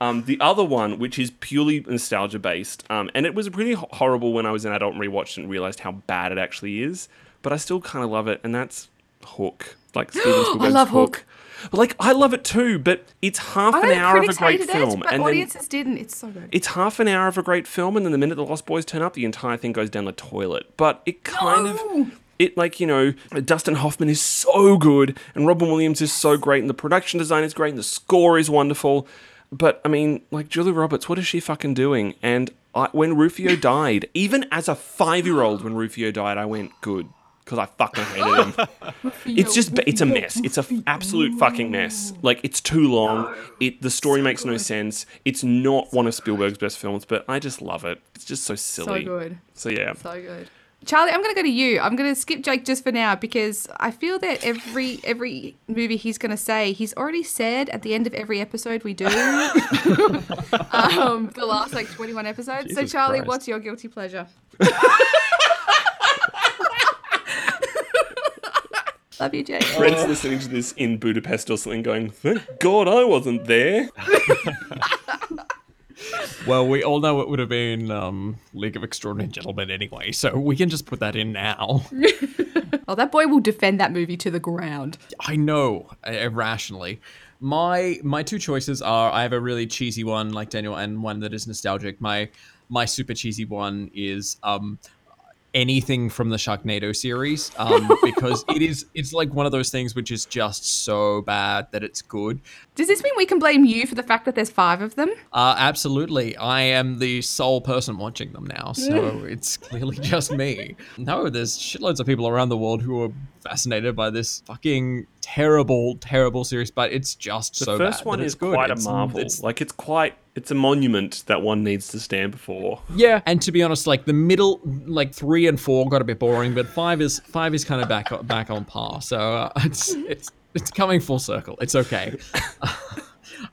Um, the other one, which is purely nostalgia based, um, and it was pretty ho- horrible when I was an adult and rewatched it and realized how bad it actually is, but I still kind of love it, and that's Hook. Like Steven Spielberg's love Hook. Like I love it too, but it's half I an hour of a great film, it, and then audiences didn't. It's so good. it's half an hour of a great film, and then the minute the Lost Boys turn up, the entire thing goes down the toilet. But it kind of. It like you know, Dustin Hoffman is so good, and Robin Williams is so great, and the production design is great, and the score is wonderful. But I mean, like Julia Roberts, what is she fucking doing? And I, when Rufio died, even as a five-year-old, when Rufio died, I went good because I fucking hated him. it's just it's a mess. It's a f- absolute fucking mess. Like it's too long. It the story makes no sense. It's not one of Spielberg's best films, but I just love it. It's just so silly. So good. So yeah. So good. Charlie, I'm going to go to you. I'm going to skip Jake just for now because I feel that every every movie he's going to say, he's already said at the end of every episode we do. um, the last like 21 episodes. so Charlie, Christ. what's your guilty pleasure? Love you, Jake. Fred's listening to this in Budapest or something, going, "Thank God I wasn't there." Well, we all know it would have been um, League of Extraordinary Gentlemen anyway, so we can just put that in now. Oh, that boy will defend that movie to the ground. I know, uh, irrationally. My my two choices are I have a really cheesy one like Daniel and one that is nostalgic. My my super cheesy one is um anything from the Sharknado series um, because it is it's like one of those things which is just so bad that it's good. Does this mean we can blame you for the fact that there's five of them? Uh, absolutely. I am the sole person watching them now, so it's clearly just me. No, there's shitloads of people around the world who are fascinated by this fucking terrible, terrible series, but it's just. The so first bad one is good. quite a marvel. it's- like it's quite it's a monument that one needs to stand before. yeah, and to be honest, like the middle, like three and four got a bit boring, but five is five is kind of back back on par. So uh, it's it's it's coming full circle. It's okay.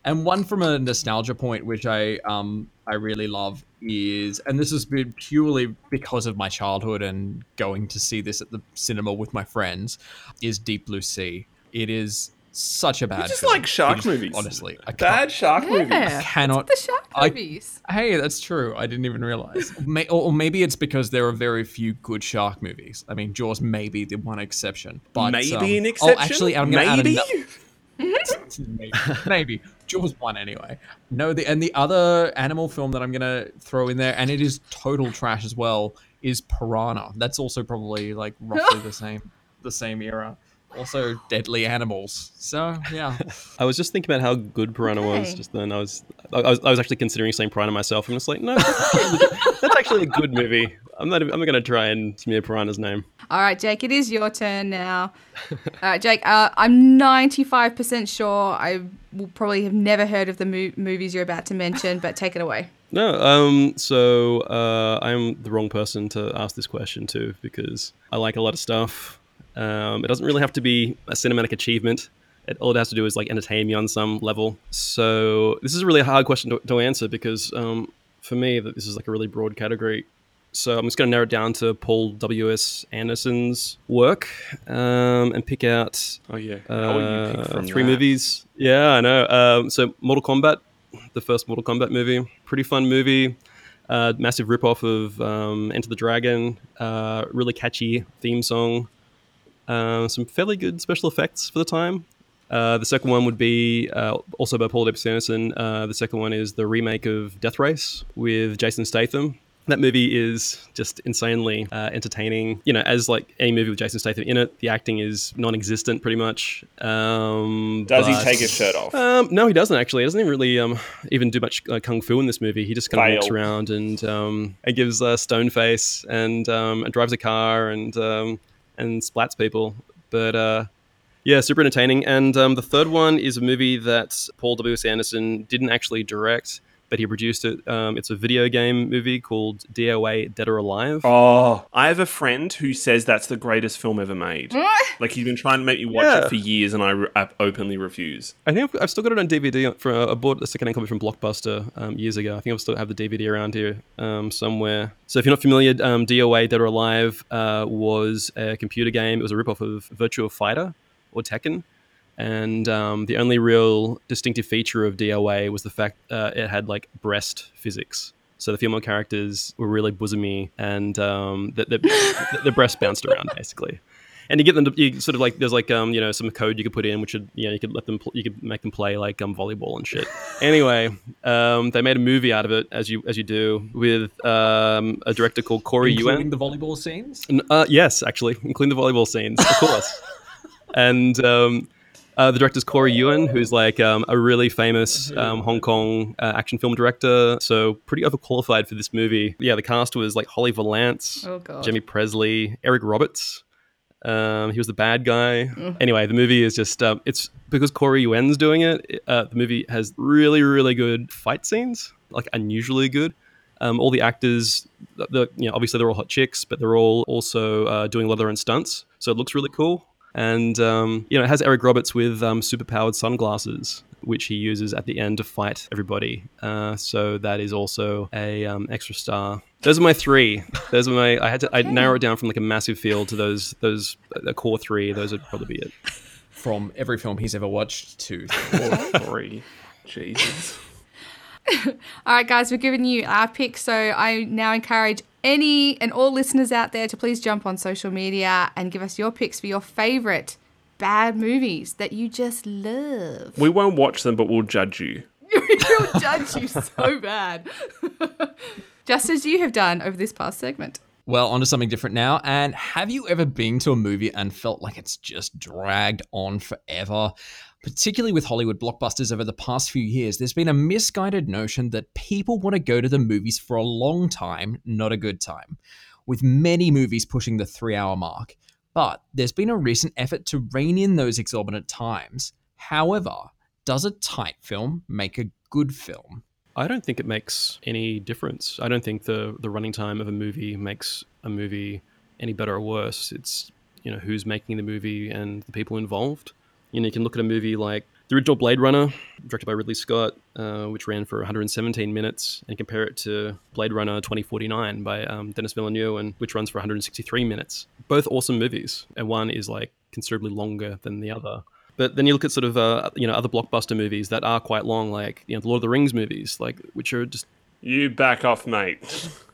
and one from a nostalgia point, which I um I really love is, and this has been purely because of my childhood and going to see this at the cinema with my friends, is Deep Blue Sea. It is such a bad. just film. like shark It is- movies. honestly. I Bad can't- shark movies. Yeah. cannot. The shark I- movies. Hey, that's true. I didn't even realize. May, or, or maybe it's because there are very few good shark movies. I mean, Jaws may be the one exception. But Maybe um, an Oh, actually, I'm going to add Maybe? Maybe, maybe Jaws one anyway. No, the and the other animal film that I'm going to throw in there, and it is total trash as well, is Piranha. That's also probably like roughly the same, the same era. Also, deadly animals. So yeah. I was just thinking about how good Piranha was just then. I was, I was, I was actually considering saying Piranha myself. I'm just like, no, that's actually, that's actually a good movie. I'm not, I'm not going to try and smear Piranha's name. All right, Jake, it is your turn now. All right, Jake, uh, I'm 95% sure I will probably have never heard of the mo- movies you're about to mention, but take it away. No, um, so uh, I'm the wrong person to ask this question to because I like a lot of stuff. Um, it doesn't really have to be a cinematic achievement. It, all it has to do is like entertain me on some level. So this is a really hard question to, to answer because um, for me, that this is like a really broad category. So I'm just going to narrow it down to Paul W. S. Anderson's work um, and pick out Oh yeah. How you pick uh, from three that? movies. Yeah, I know. Um, so Mortal Kombat, the first Mortal Kombat movie, pretty fun movie. Uh, massive ripoff of um, Enter the Dragon. Uh, really catchy theme song. Uh, some fairly good special effects for the time. Uh, the second one would be uh, also by Paul W. Anderson. Uh, the second one is the remake of Death Race with Jason Statham. That movie is just insanely uh, entertaining. You know, as like any movie with Jason Statham in it, the acting is non-existent pretty much. Um, Does he take his shirt off? Um, no, he doesn't actually. He doesn't even really um, even do much uh, kung fu in this movie. He just kind of walks around and um, and gives uh, stone face and um, and drives a car and um, and splats people. But uh, Yeah, super entertaining. And um, the third one is a movie that Paul W. S. Anderson didn't actually direct, but he produced it. Um, it's a video game movie called DOA Dead or Alive. Oh, I have a friend who says that's the greatest film ever made. like he's been trying to make me watch Yeah. it for years, and I, re- I openly refuse. I think I've, I've still got it on DVD. For I bought a second-hand copy from Blockbuster um, years ago. I think I still have the DVD around here um, somewhere. So if you're not familiar, um, DOA Dead or Alive uh, was a computer game. It was a ripoff of Virtua Fighter or Tekken. And um, the only real distinctive feature of DOA was the fact uh, it had like breast physics. So the female characters were really bosomy, and um, the, the, the, breast bounced around basically and you get them to you sort of like there's like um you know some code you could put in which would you know you could let them pl- you could make them play like um volleyball and shit anyway um they made a movie out of it as you as you do with um a director called Corey Including Yuen the volleyball scenes. Uh, yes actually including the volleyball scenes of course and um uh, the director's Corey Yuen, who's like um, a really famous um, Hong Kong uh, action film director, so pretty overqualified for this movie. Yeah, the cast was like Holly Valance, Oh. Jaime Pressly, Eric Roberts. Um, he was the bad guy. Mm. Anyway, the movie is just um, it's because Corey Yuen's doing it. Uh, the movie has really, really good fight scenes, like unusually good. Um, all the actors, the, you know, obviously they're all hot chicks, but they're all also uh, doing a lot of their own stunts, so it looks really cool. And um, you know, it has Eric Roberts with um, superpowered sunglasses, which he uses at the end to fight everybody. Uh, so that is also a um, extra star. Those are my three. Those are my. I had to. I narrow it down from like a massive field to those. Those the core three. Those would probably be it. From every film he's ever watched to three. Jesus. All right, guys, we're giving you our picks. So I now encourage any and all listeners out there to please jump on social media and give us your picks for your favorite bad movies that you just love. We won't watch them, but we'll judge you. we'll judge you so bad. just as you have done over this past segment. Well, onto something different now. And have you ever been to a movie and felt like it's just dragged on forever? Particularly with Hollywood blockbusters over the past few years, there's been a misguided notion that people want to go to the movies for a long time, not a good time, with many movies pushing the three hour mark. But there's been a recent effort to rein in those exorbitant times. However, does a tight film make a good film? I don't think it makes any difference. I don't think the the running time of a movie makes a movie any better or worse. It's you know who's making the movie and the people involved. You know, you can look at a movie like the original Blade Runner, directed by Ridley Scott, uh, which ran for 117 minutes, and compare it to Blade Runner 2049 by um, Denis Villeneuve, and which runs for 163 minutes. Both awesome movies, and one is like considerably longer than the other. But then you look at sort of uh, you know other blockbuster movies that are quite long, like you know the Lord of the Rings movies, like which are just You back off, mate.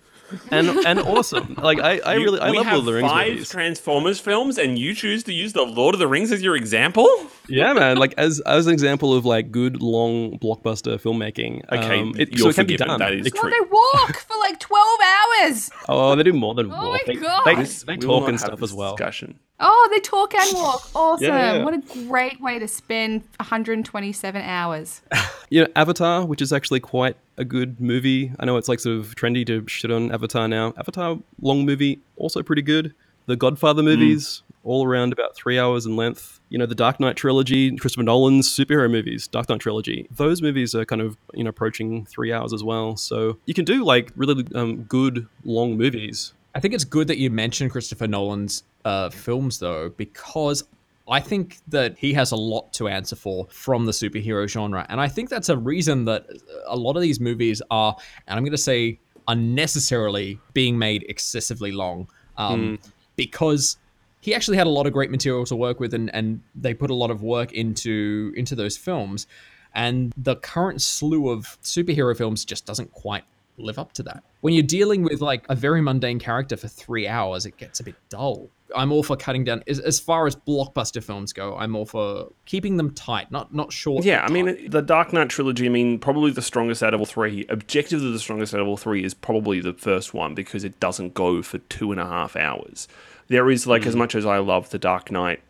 and and awesome. Like I, I You- really I love have Lord of the Rings five movies. Transformers films, and you choose to use the Lord of the Rings as your example. Yeah, man. Like as as an example of like good long blockbuster filmmaking. Okay, um, it, you're so it can be forgiven. done. That is It- Well, they walk for like 12 hours. oh, they do more than Oh walk. my They, God. they, This- they talk and stuff as well. Discussion. Oh, they talk and walk. Awesome. Yeah, yeah. What a great way to spend 127 hours. You know, Avatar, which is actually quite a good movie. I know it's like sort of trendy to shit on Avatar now. Avatar, long movie, also pretty good. The Godfather movies, all around about three hours in length. You know, the Dark Knight trilogy, Christopher Nolan's superhero movies, Dark Knight trilogy. Those movies are kind of you know approaching three hours as well. So you can do like really um, good long movies. I think it's good that you mentioned Christopher Nolan's uh, films, though, because I think that he has a lot to answer for from the superhero genre. And I think that's a reason that a lot of these movies are, and I'm going to say unnecessarily, being made excessively long. Um, Because he actually had a lot of great material to work with, and, and they put a lot of work into into those films. And the current slew of superhero films just doesn't quite live up to that. When you're dealing with like a very mundane character for three hours, it gets a bit dull. I'm all for cutting down as, as far as blockbuster films go. I'm all for keeping them tight, not not short. Yeah, I mean, the Dark Knight trilogy, I mean, probably the strongest out of all three. Objectively, the strongest out of all three is probably the first one because it doesn't go for two and a half hours. There is, like, as mm. much as I love the Dark Knight,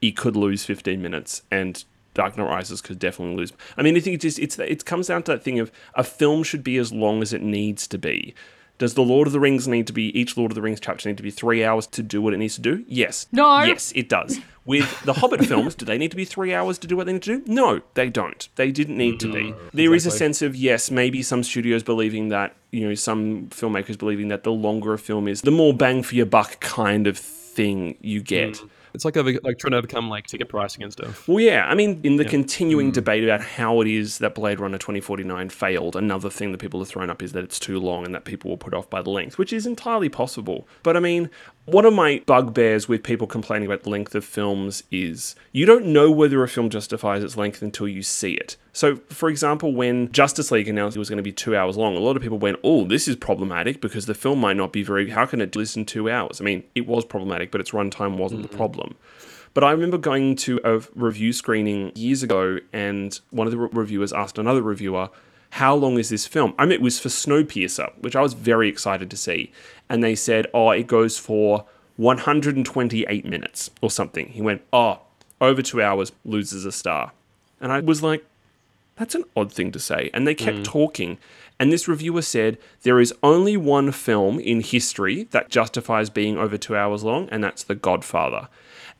he could lose 15 minutes, and Dark Knight Rises could definitely lose. I mean, I think it just it's it comes down to that thing of a film should be as long as it needs to be. Does the Lord of the Rings need to be each Lord of the Rings chapter need to be three hours to do what it needs to do? Yes. No. Yes, it does. With the Hobbit films, do they need to be three hours to do what they need to do? No, they don't. They didn't need to be. There is a sense of yes, maybe some studios believing that you know some filmmakers believing that the longer a film is, the more bang for your buck kind of thing you get. Mm. It's like over, like trying to overcome like ticket pricing and stuff. Well, yeah. I mean, in the Yeah. continuing mm. debate about how it is that Blade Runner 2049 failed, another thing that people have thrown up is that it's too long and that people will put off by the length, which is entirely possible. But I mean, one of my bugbears with people complaining about the length of films is you don't know whether a film justifies its length until you see it. So, for example, when Justice League announced it was going to be two hours long, a lot of people went, oh, this is problematic because the film might not be very. How can it do this in two hours? I mean, it was problematic, but its runtime wasn't the mm. problem. But I remember going to a review screening years ago, and one of the re- reviewers asked another reviewer, How long is this film? I mean, it was for Snowpiercer, which I was very excited to see. And they said, Oh, it goes for 128 minutes or something. He went, Oh, over two hours, loses a star. And I was like, that's an odd thing to say. And they kept mm. talking. And this reviewer said there is only one film in history that justifies being over two hours long, and that's The Godfather.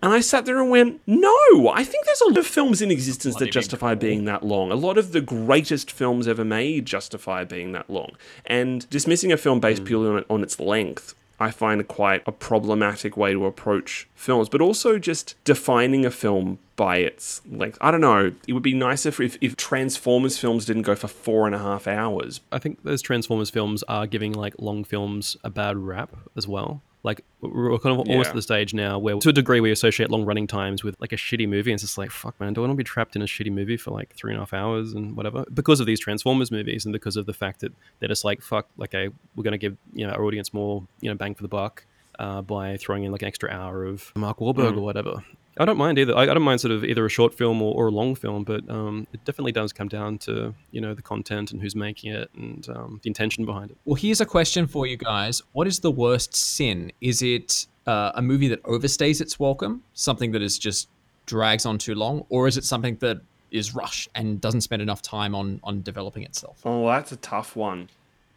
And I sat there and went, no, I think there's a lot of films in existence that justify being that long. A lot of the greatest films ever made justify being that long. And dismissing a film based hmm. purely on, it, on its length I find quite a problematic way to approach films, but also just defining a film by its length. I don't know. It would be nicer if, if, if Transformers films didn't go for four and a half hours. I think those Transformers films are giving like long films a bad rap as well. Like we're kind of almost Yeah. at the stage now where, to a degree, we associate long running times with like a shitty movie. And it's just like, fuck, man, do I want to be trapped in a shitty movie for like three and a half hours and whatever? Because of these Transformers movies and because of the fact that they're just like, fuck, like, okay, we're going to give you know our audience more you know bang for the buck uh, by throwing in like an extra hour of Mark Wahlberg Mm. or whatever. I don't mind either. I, I don't mind sort of either a short film or, or a long film, but um, it definitely does come down to you know the content and who's making it and um, the intention behind it. Well, here's a question for you guys. What is the worst sin? Is it uh, a movie that overstays its welcome, something that is just drags on too long, or is it something that is rushed and doesn't spend enough time on on developing itself? Oh, that's a tough one.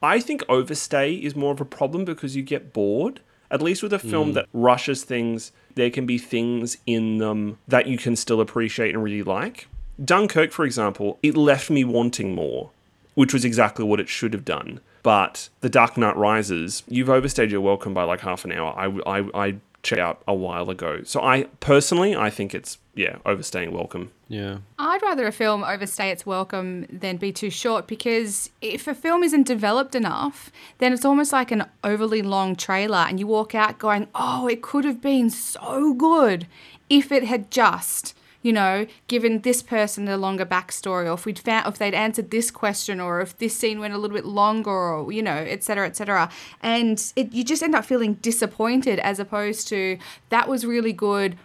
I think overstay is more of a problem because you get bored. At least with a film Mm. that rushes things, there can be things in them that you can still appreciate and really like. Dunkirk, for example, it left me wanting more, which was exactly what it should have done. But The Dark Knight Rises, you've overstayed your welcome by like half an hour. I, I, I checked out a while ago. So I personally, I think it's, yeah, overstaying welcome. Yeah. I'd rather a film overstay its welcome than be too short because if a film isn't developed enough, then it's almost like an overly long trailer and you walk out going, oh, it could have been so good if it had just. You know, given this person a longer backstory, or if we'd found, if they'd answered this question, or if this scene went a little bit longer, or you know, et cetera, et cetera, and it, you just end up feeling disappointed as opposed to that was really good,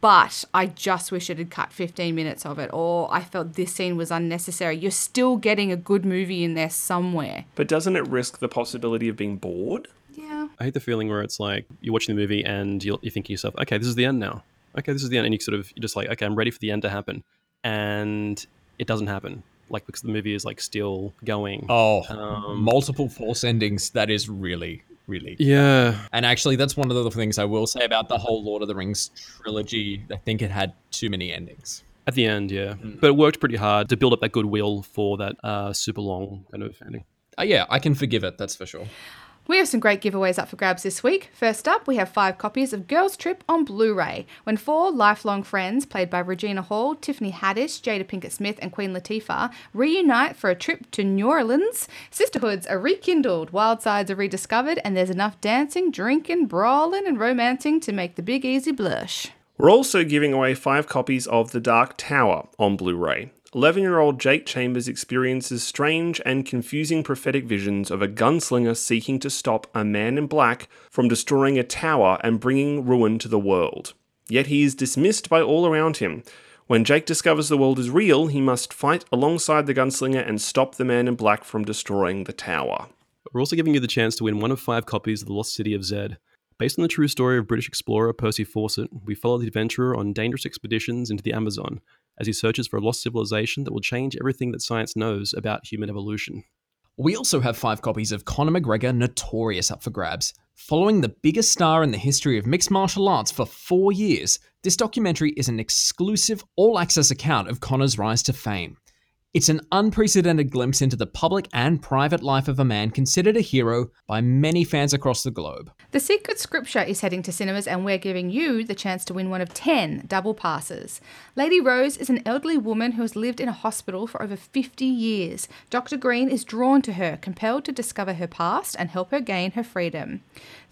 but I just wish it had cut 15 minutes of it, or I felt this scene was unnecessary. You're still getting a good movie in there somewhere. But doesn't it risk the possibility of being bored? Yeah. I hate the feeling where it's like you're watching the movie and you're, you think to yourself, okay, this is the end now. Okay, this is the end, and you sort of you're just like, okay, I'm ready for the end to happen, and it doesn't happen. Like because the movie is like still going. Oh, Um, multiple false endings. That is really, really. Yeah. And actually, that's one of the things I will say about the whole Lord of the Rings trilogy. I think it had too many endings. At the end, yeah, Mm. but it worked pretty hard to build up that goodwill for that uh, super long kind of ending. Uh, yeah, I can forgive it. That's for sure. We have some great giveaways up for grabs this week. First up, we have five copies of Girls Trip on Blu ray. When four lifelong friends, played by Regina Hall, Tiffany Haddish, Jada Pinkett Smith, and Queen Latifah, reunite for a trip to New Orleans, sisterhoods are rekindled, wild sides are rediscovered, and there's enough dancing, drinking, brawling, and romancing to make the Big Easy blush. We're also giving away five copies of The Dark Tower on Blu ray. 11 year old Jake Chambers experiences strange and confusing prophetic visions of a gunslinger seeking to stop a man in black from destroying a tower and bringing ruin to the world. Yet he is dismissed by all around him. When Jake discovers the world is real, he must fight alongside the gunslinger and stop the man in black from destroying the tower. We're also giving you the chance to win one of five copies of The Lost City of Zed. Based on the true story of British explorer Percy Fawcett, we follow the adventurer on dangerous expeditions into the Amazon as he searches for a lost civilization that will change everything that science knows about human evolution. We also have five copies of Conor McGregor Notorious up for grabs. Following the biggest star in the history of mixed martial arts for four years, this documentary is an exclusive, all access account of Conor's rise to fame. It's an unprecedented glimpse into the public and private life of a man considered a hero by many fans across the globe. The Secret Scripture is heading to cinemas, and we're giving you the chance to win one of 10 double passes. Lady Rose is an elderly woman who has lived in a hospital for over 50 years. Dr. Green is drawn to her, compelled to discover her past and help her gain her freedom.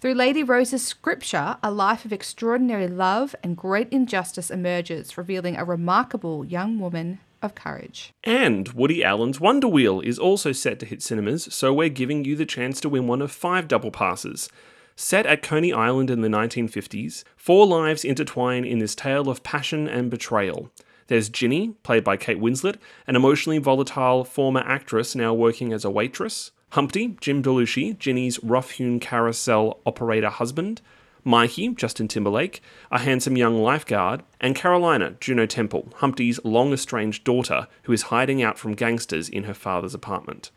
Through Lady Rose's scripture, a life of extraordinary love and great injustice emerges, revealing a remarkable young woman of courage. And Woody Allen's Wonder Wheel is also set to hit cinemas, so we're giving you the chance to win one of five double passes. Set at Coney Island in the 1950s, four lives intertwine in this tale of passion and betrayal. There's Ginny, played by Kate Winslet, an emotionally volatile former actress now working as a waitress. Humpty, Jim Belushi, Ginny's rough-hewn carousel operator husband. Mikey, Justin Timberlake, a handsome young lifeguard, and Carolina, Juno Temple, Humpty's long estranged daughter, who is hiding out from gangsters in her father's apartment.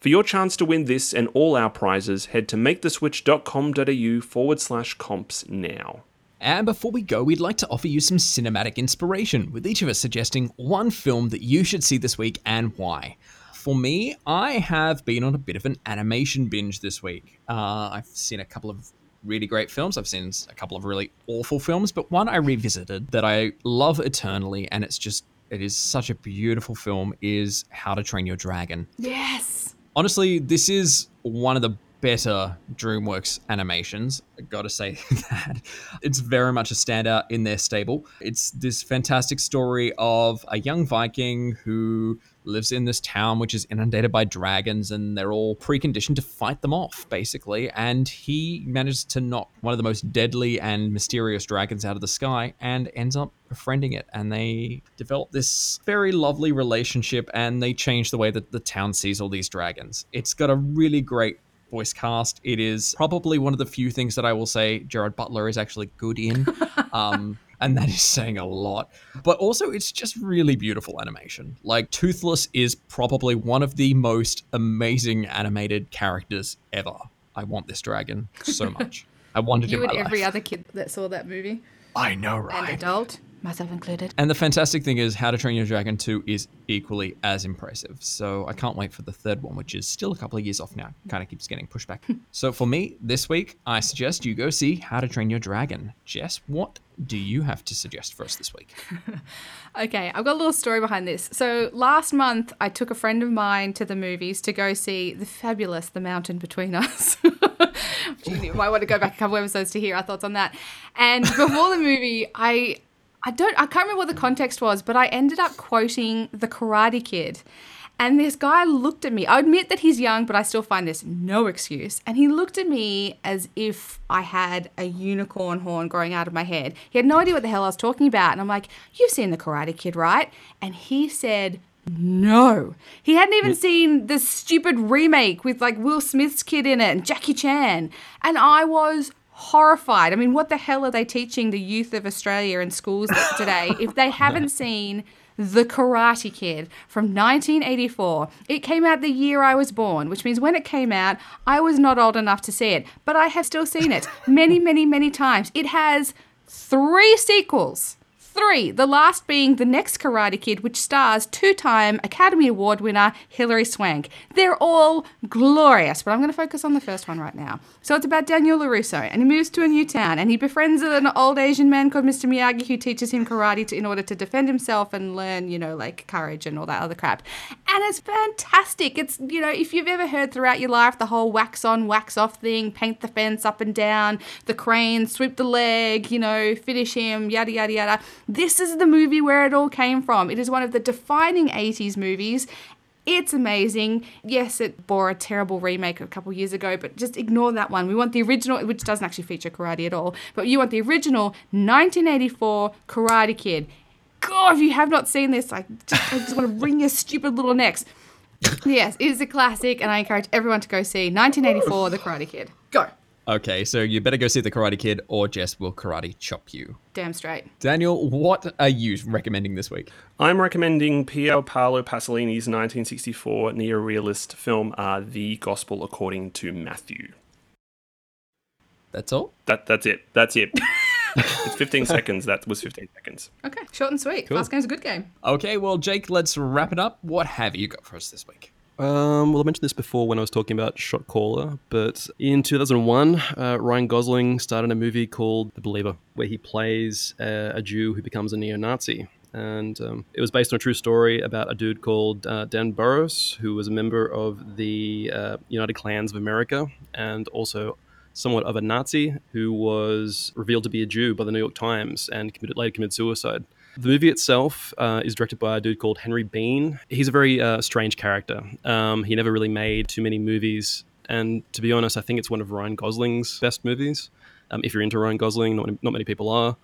For your chance to win this and all our prizes, head to maketheswitch.com.au forward slash comps now. And before we go, we'd like to offer you some cinematic inspiration, with each of us suggesting one film that you should see this week and why. For me, I have been on a bit of an animation binge this week. Uh, I've seen a couple of really great films. I've seen a couple of really awful films, but one I revisited that I love eternally, and it's just it is such a beautiful film. Is How to Train Your Dragon. Yes. Honestly, this is one of the better DreamWorks animations. I gotta say that. It's very much a standout in their stable. It's this fantastic story of a young Viking who lives in this town which is inundated by dragons and they're all preconditioned to fight them off basically. And he manages to knock one of the most deadly and mysterious dragons out of the sky and ends up befriending it. And they develop this very lovely relationship and they change the way that the town sees all these dragons. It's got a really great voice cast. It is probably one of the few things that i will say gerard butler is actually good in. Um, and that is saying a lot. But also, it's just really beautiful animation. Like, Toothless is probably one of the most amazing animated characters ever. I want this dragon so much. I wanted You it in and every life. other kid that saw that movie. I know, right? And adult, myself included. And the fantastic thing is, How to Train Your Dragon 2 is equally as impressive. So I can't wait for the third one, which is still a couple of years off now. Kind of keeps getting pushed back. Hmm. so for me, this week, I suggest you go see How to Train Your Dragon. Jess, what do you have to suggest for us this week? Okay, I've got a little story behind this. So last month, I took a friend of mine to the movies to go see the fabulous The Mountain Between Us. you might want to go back a couple episodes to hear our thoughts on that. And before the movie, I I don't I can't remember what the context was, but I ended up quoting The Karate Kid. And this guy looked at me. I admit that he's young, but I still find this no excuse. And he looked at me as if I had a unicorn horn growing out of my head. He had no idea what the hell I was talking about. And I'm like, You've seen The Karate Kid, right? And he said, no. He hadn't even seen the stupid remake with like Will Smith's kid in it and Jackie Chan. And I was horrified. I mean, what the hell are they teaching the youth of Australia in schools today if they haven't seen the Karate Kid from 1984. It came out the year I was born, which means when it came out, I was not old enough to see it, but I have still seen it many, many, many times. It has three sequels. Three, the last being The Next Karate Kid, which stars two time Academy Award winner Hilary Swank. They're all glorious, but I'm going to focus on the first one right now. So it's about Daniel LaRusso, and he moves to a new town, and he befriends an old Asian man called Mr. Miyagi who teaches him karate to, in order to defend himself and learn, you know, like courage and all that other crap. And it's fantastic. It's, you know, if you've ever heard throughout your life the whole wax on, wax off thing, paint the fence up and down, the crane, sweep the leg, you know, finish him, yada, yada, yada. This is the movie where it all came from. It is one of the defining 80s movies. It's amazing. Yes, it bore a terrible remake a couple years ago, but just ignore that one. We want the original, which doesn't actually feature karate at all, but you want the original 1984 Karate Kid. God, if you have not seen this, I just, I just want to wring your stupid little necks. Yes, it is a classic, and I encourage everyone to go see 1984 The Karate Kid. Go. Okay, so you better go see The Karate Kid or Jess will karate chop you. Damn straight. Daniel, what are you recommending this week? I'm recommending Pier Paolo Pasolini's 1964 neo-realist film, uh, The Gospel According to Matthew. That's all? That That's it. That's it. it's 15 seconds. That was 15 seconds. Okay, short and sweet. Cool. Fast game's a good game. Okay, well, Jake, let's wrap it up. What have you got for us this week? Um, well, I mentioned this before when I was talking about Shot Caller, but in 2001, uh, Ryan Gosling started a movie called The Believer, where he plays uh, a Jew who becomes a neo Nazi. And um, it was based on a true story about a dude called uh, Dan Burros, who was a member of the uh, United Klans of America and also somewhat of a Nazi who was revealed to be a Jew by the New York Times and committed, later committed suicide. The movie itself uh, is directed by a dude called Henry Bean. He's a very uh, strange character. Um, he never really made too many movies, and to be honest, I think it's one of Ryan Gosling's best movies. Um, if you're into Ryan Gosling, not, not many people are.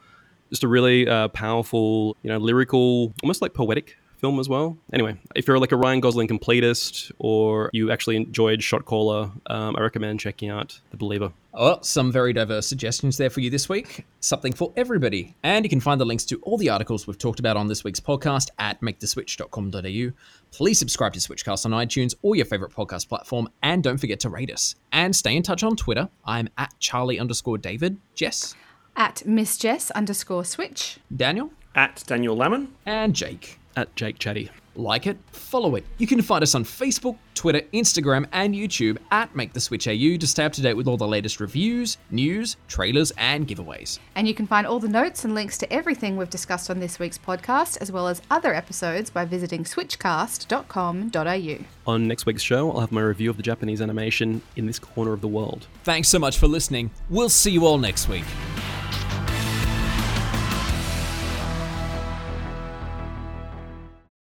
Just a really uh, powerful, you know, lyrical, almost like poetic film as well. Anyway, if you're like a Ryan Gosling completist or you actually enjoyed Shot Caller, um, I recommend checking out The Believer. Well, some very diverse suggestions there for you this week. Something for everybody. And you can find the links to all the articles we've talked about on this week's podcast at maketheswitch.com.au. Please subscribe to Switchcast on iTunes or your favorite podcast platform, and don't forget to rate us. And stay in touch on Twitter. I'm at Charlie underscore David. Jess. At Miss Jess underscore Switch. Daniel. At Daniel Lammin. And Jake. At Jake Chatty. Like it, follow it. You can find us on Facebook, Twitter, Instagram, and YouTube at Make the Switch AU to stay up to date with all the latest reviews, news, trailers, and giveaways. And you can find all the notes and links to everything we've discussed on this week's podcast, as well as other episodes, by visiting switchcast.com.au. On next week's show, I'll have my review of the Japanese animation in this corner of the world. Thanks so much for listening. We'll see you all next week.